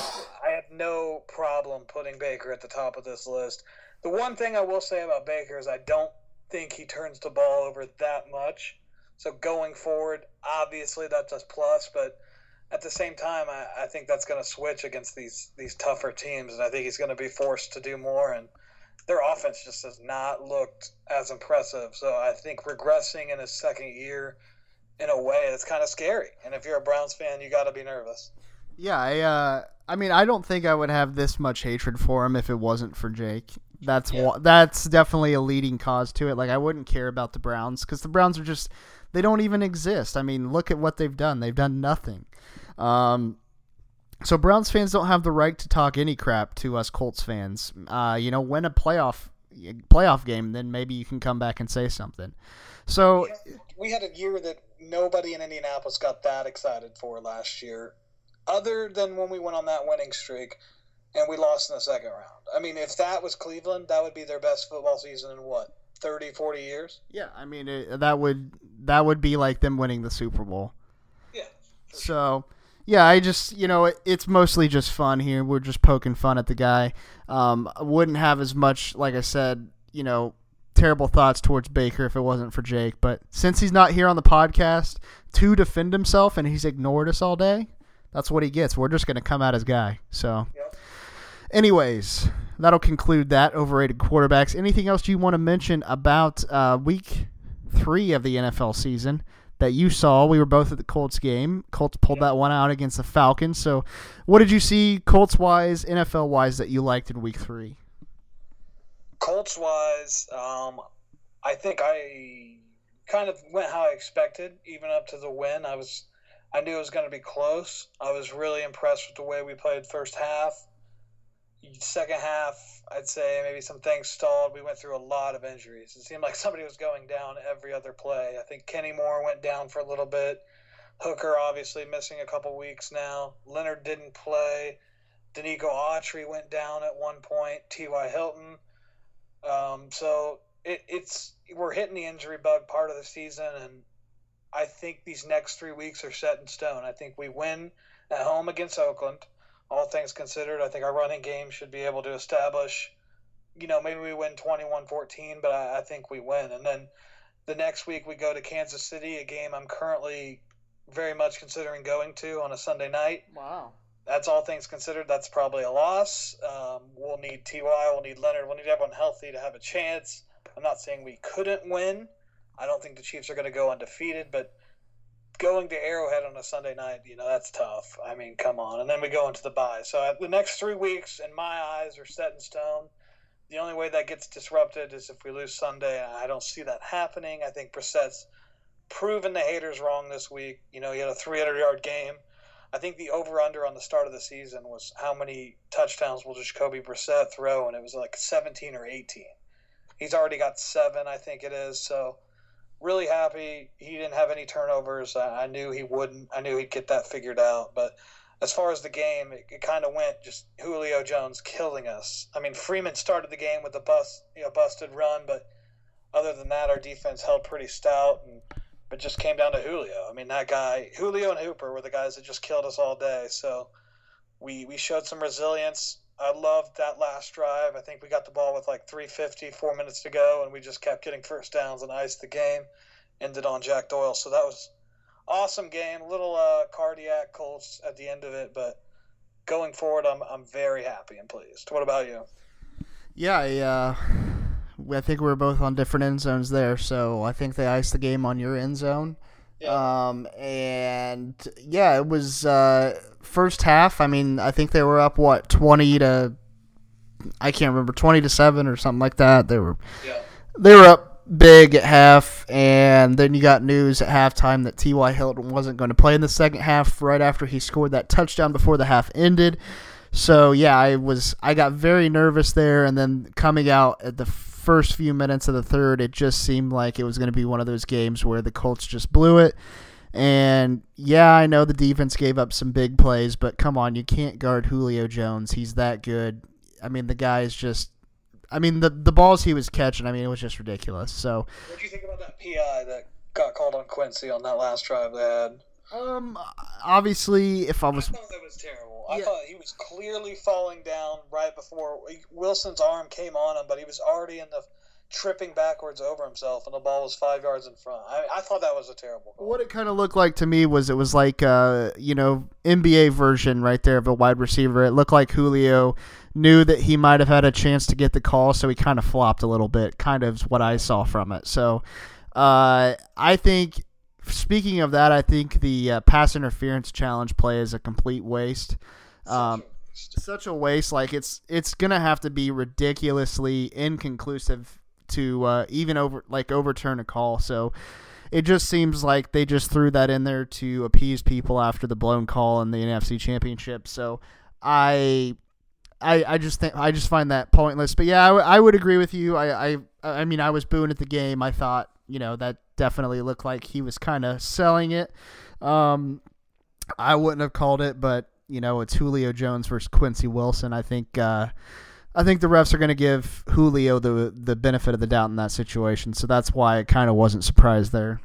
I have no problem putting Baker at the top of this list. The one thing I will say about Baker is I don't think he turns the ball over that much. So going forward, obviously that's a plus, but at the same time, I, I think that's going to switch against these these tougher teams, and I think he's going to be forced to do more. And their offense just has not looked as impressive. So I think regressing in his second year, in a way, it's kind of scary. And if you're a Browns fan, you got to be nervous. Yeah, I uh, I mean, I don't think I would have this much hatred for him if it wasn't for Jake. That's yeah. that's definitely a leading cause to it. Like I wouldn't care about the Browns because the Browns are just they don't even exist. I mean, look at what they've done. They've done nothing. Um, so Browns fans don't have the right to talk any crap to us Colts fans. Uh, you know, win a playoff playoff game, then maybe you can come back and say something. So we had, we had a year that nobody in Indianapolis got that excited for last year, other than when we went on that winning streak and we lost in the second round. I mean, if that was Cleveland, that would be their best football season in what 30, 40 years. Yeah, I mean it, that would that would be like them winning the Super Bowl. Yeah. So. Yeah, I just you know it, it's mostly just fun here. We're just poking fun at the guy. Um, I wouldn't have as much, like I said, you know, terrible thoughts towards Baker if it wasn't for Jake. But since he's not here on the podcast to defend himself and he's ignored us all day, that's what he gets. We're just gonna come at his guy. So, yep. Anyways, that'll conclude that overrated quarterbacks. Anything else you want to mention about uh, week three of the NFL season? that you saw. We were both at the Colts game. Colts pulled that one out against the Falcons. So, what did you see Colts wise, NFL wise, that you liked in Week Three? Colts wise, um, I think I kind of went how I expected, even up to the win. I was, I knew it was going to be close. I was really impressed with the way we played first half. Second half, I'd say maybe some things stalled. We went through a lot of injuries. It seemed like somebody was going down every other play. I think Kenny Moore went down for a little bit. Hooker obviously missing a couple weeks now. Leonard didn't play. Denico Autry went down at one point. T.Y. Hilton. Um, so it, it's we're hitting the injury bug part of the season, and I think these next three weeks are set in stone. I think we win at home against Oakland all things considered, I think our running game should be able to establish, you know, maybe we win 21 14, but I, I, think we win. And then the next week we go to Kansas City, a game I'm currently very much considering going to on a Sunday night. Wow. That's all things considered. That's probably a loss. Um, we'll need Ty. We'll need Leonard. We'll need everyone healthy to have a chance. I'm not saying we couldn't win. I don't think the Chiefs are going to go undefeated, but going to Arrowhead on a Sunday night, you know, that's tough. I mean, come on. And then we go into the bye. So uh, the next three weeks, in my eyes, are set in stone. the only way that gets disrupted is if we lose Sunday. I don't see that happening. I think Brissett's proven the haters wrong this week. You know, he had a 300 yard game. I think the over under on the start of the season was how many touchdowns will Jacoby Brissett throw, and it was like 17 or 18. He's already got seven, I think it is. So, really happy. He didn't have any turnovers. I, I knew he wouldn't. I knew he'd get that figured out. But as far as the game, it, it kind of went just Julio Jones killing us. I mean, Freeman started the game with a bust, you know, busted run, but other than that, our defense held pretty stout, and it just came down to Julio. I mean, that guy, Julio and Hooper, were the guys that just killed us all day. So we we showed some resilience. I loved that last drive. I think we got the ball with like 350, four minutes to go, and we just kept getting first downs and iced the game. Ended on Jack Doyle. So that was awesome game. A little uh, cardiac Colts at the end of it, but going forward, I'm I'm very happy and pleased. What about you? Yeah, I, uh, I think we were both on different end zones there, so I think they iced the game on your end zone. Yeah. Um, and yeah, it was uh, first half. I mean, I think they were up what twenty to, I can't remember twenty to seven or something like that. They were, Yeah. they were up big at half, and then you got news at halftime that T.Y. Hilton wasn't going to play in the second half. Right after he scored that touchdown before the half ended. So yeah, I was I got very nervous there, and then coming out at the first few minutes of the third, it just seemed like it was going to be one of those games where the Colts just blew it. And yeah, I know the defense gave up some big plays, but come on, you can't guard Julio Jones. He's that good. I mean, the guy is just. I mean, the the balls he was catching. I mean, it was just ridiculous. So, What do you think about that PI that got called on Quincy on that last drive they had? um, obviously, if I I was thought that was terrible. I thought he was clearly falling down right before Wilson's arm came on him, but he was already in the tripping backwards over himself, and the ball was five yards in front. I, I thought that was a terrible call. What it kind of looked like to me was it was like uh you know NBA version right there of a wide receiver. It looked like Julio knew that he might have had a chance to get the call, so he kind of flopped a little bit. Kind of what I saw from it. So uh, I think speaking of that, I think the uh, pass interference challenge play is a complete waste. Um, such a waste. Like it's it's gonna have to be ridiculously inconclusive to uh, even over like overturn a call. So it just seems like they just threw that in there to appease people after the blown call in the NFC Championship. So I. I, I just think I just find that pointless, but yeah, I, w- I would agree with you. I, I I mean I was booing at the game. I thought you know that definitely looked like he was kind of selling it. Um, I wouldn't have called it, but you know it's Julio Jones versus Quincy Wilson. I think uh, I think the refs are going to give Julio the the benefit of the doubt in that situation, so that's why I kind of wasn't surprised there.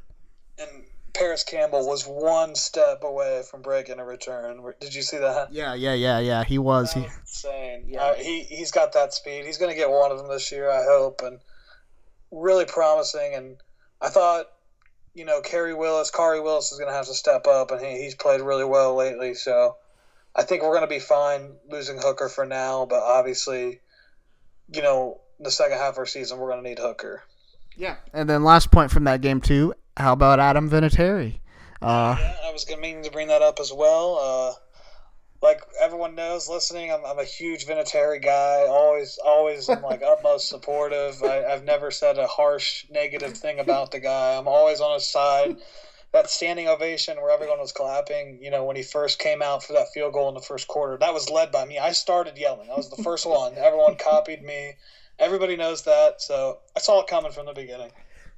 And Parris Campbell was one step away from breaking a return. Did you see that? Yeah, yeah, yeah, yeah. He was. That He, insane. Yeah, uh, he he's got that speed. He's going to get one of them this year, I hope, and really promising. And I thought, you know, Kerry Willis, Khari Willis is going to have to step up, and he, he's played really well lately. So I think we're going to be fine losing Hooker for now, but obviously, you know, the second half of our season, we're going to need Hooker. yeah. And then last point from that game too. How about Adam Vinatieri? Uh, Yeah, I was gonna bring that up as well. Uh, like everyone knows, listening, I'm, I'm a huge Vinatieri guy. Always, always, I'm like utmost supportive. I, I've never said a harsh, negative thing about the guy. I'm always on his side. That standing ovation where everyone was clapping, you know, when he first came out for that field goal in the first quarter, that was led by me. I started yelling. I was the first one. Everyone copied me. Everybody knows that, so I saw it coming from the beginning.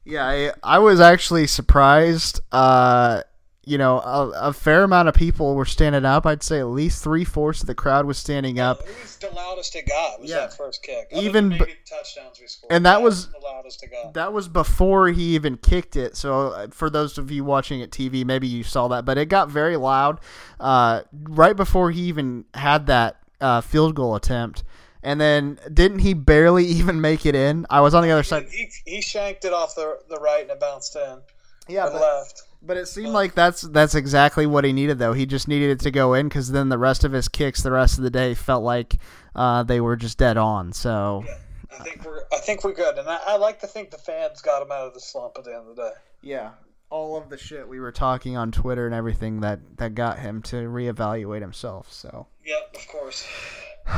Yeah, I, I was actually surprised. Uh, you know, a, a fair amount of people were standing up. I'd say at least three fourths of the crowd was standing up, It was the loudest it got. Was Yeah. that first kick? Other Even b- touchdowns we scored. and that was- the loudest it got. that was before he even kicked it. So uh, for those of you watching at TV, maybe you saw that, but it got very loud uh, right before he even had that uh, field goal attempt. And then didn't he barely even make it in? I was on the other side. He, he shanked it off the the right and it bounced in. Yeah, or left. But it seemed like that's that's exactly what he needed, though. He just needed it to go in because then the rest of his kicks, the rest of the day, felt like uh, they were just dead on. So I think we're I think we're good, and I, I like to think the fans got him out of the slump at the end of the day. yeah, all of the shit we were talking on Twitter and everything that that got him to reevaluate himself. So Yep, of course.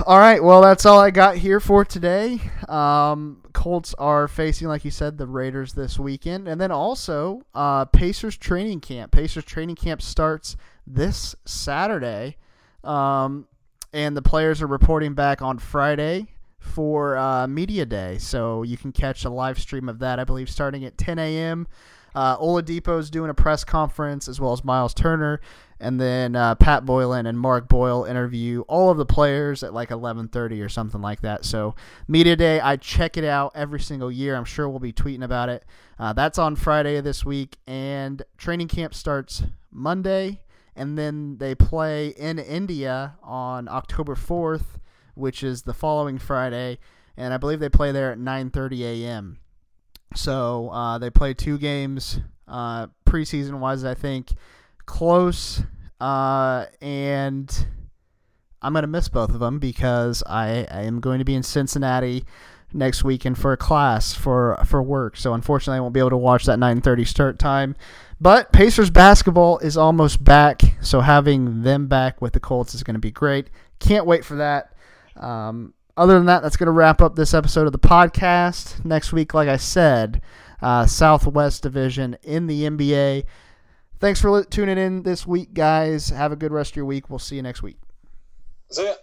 All right, well, that's all I got here for today. Um, Colts are facing, like you said, the Raiders this weekend, and then also uh, Pacers training camp. Pacers training camp starts this Saturday, um, and the players are reporting back on Friday for uh, media day. So you can catch a live stream of that, I believe, starting at 10 a.m. Uh, Oladipo's doing a press conference as well as Myles Turner, and then uh, Pat Boylan and Mark Boyle interview all of the players at like 11:30 or something like that. So media day, I check it out every single year. I'm sure we'll be tweeting about it. Uh, that's on Friday of this week, and training camp starts Monday, and then they play in India on October 4th, which is the following Friday, and I believe they play there at 9:30 a.m. So uh, they play two games uh, preseason wise, I think. Close. Uh, and I'm going to miss both of them because I, I am going to be in Cincinnati next weekend for a class for for work. So unfortunately, I won't be able to watch that 9:30 start time. But Pacers basketball is almost back, so having them back with the Colts is going to be great. Can't wait for that. Um, other than that, that's going to wrap up this episode of the podcast. Next week, like I said, uh, Southwest Division in the NBA. Thanks for tuning in this week, guys. Have a good rest of your week. We'll see you next week. See ya.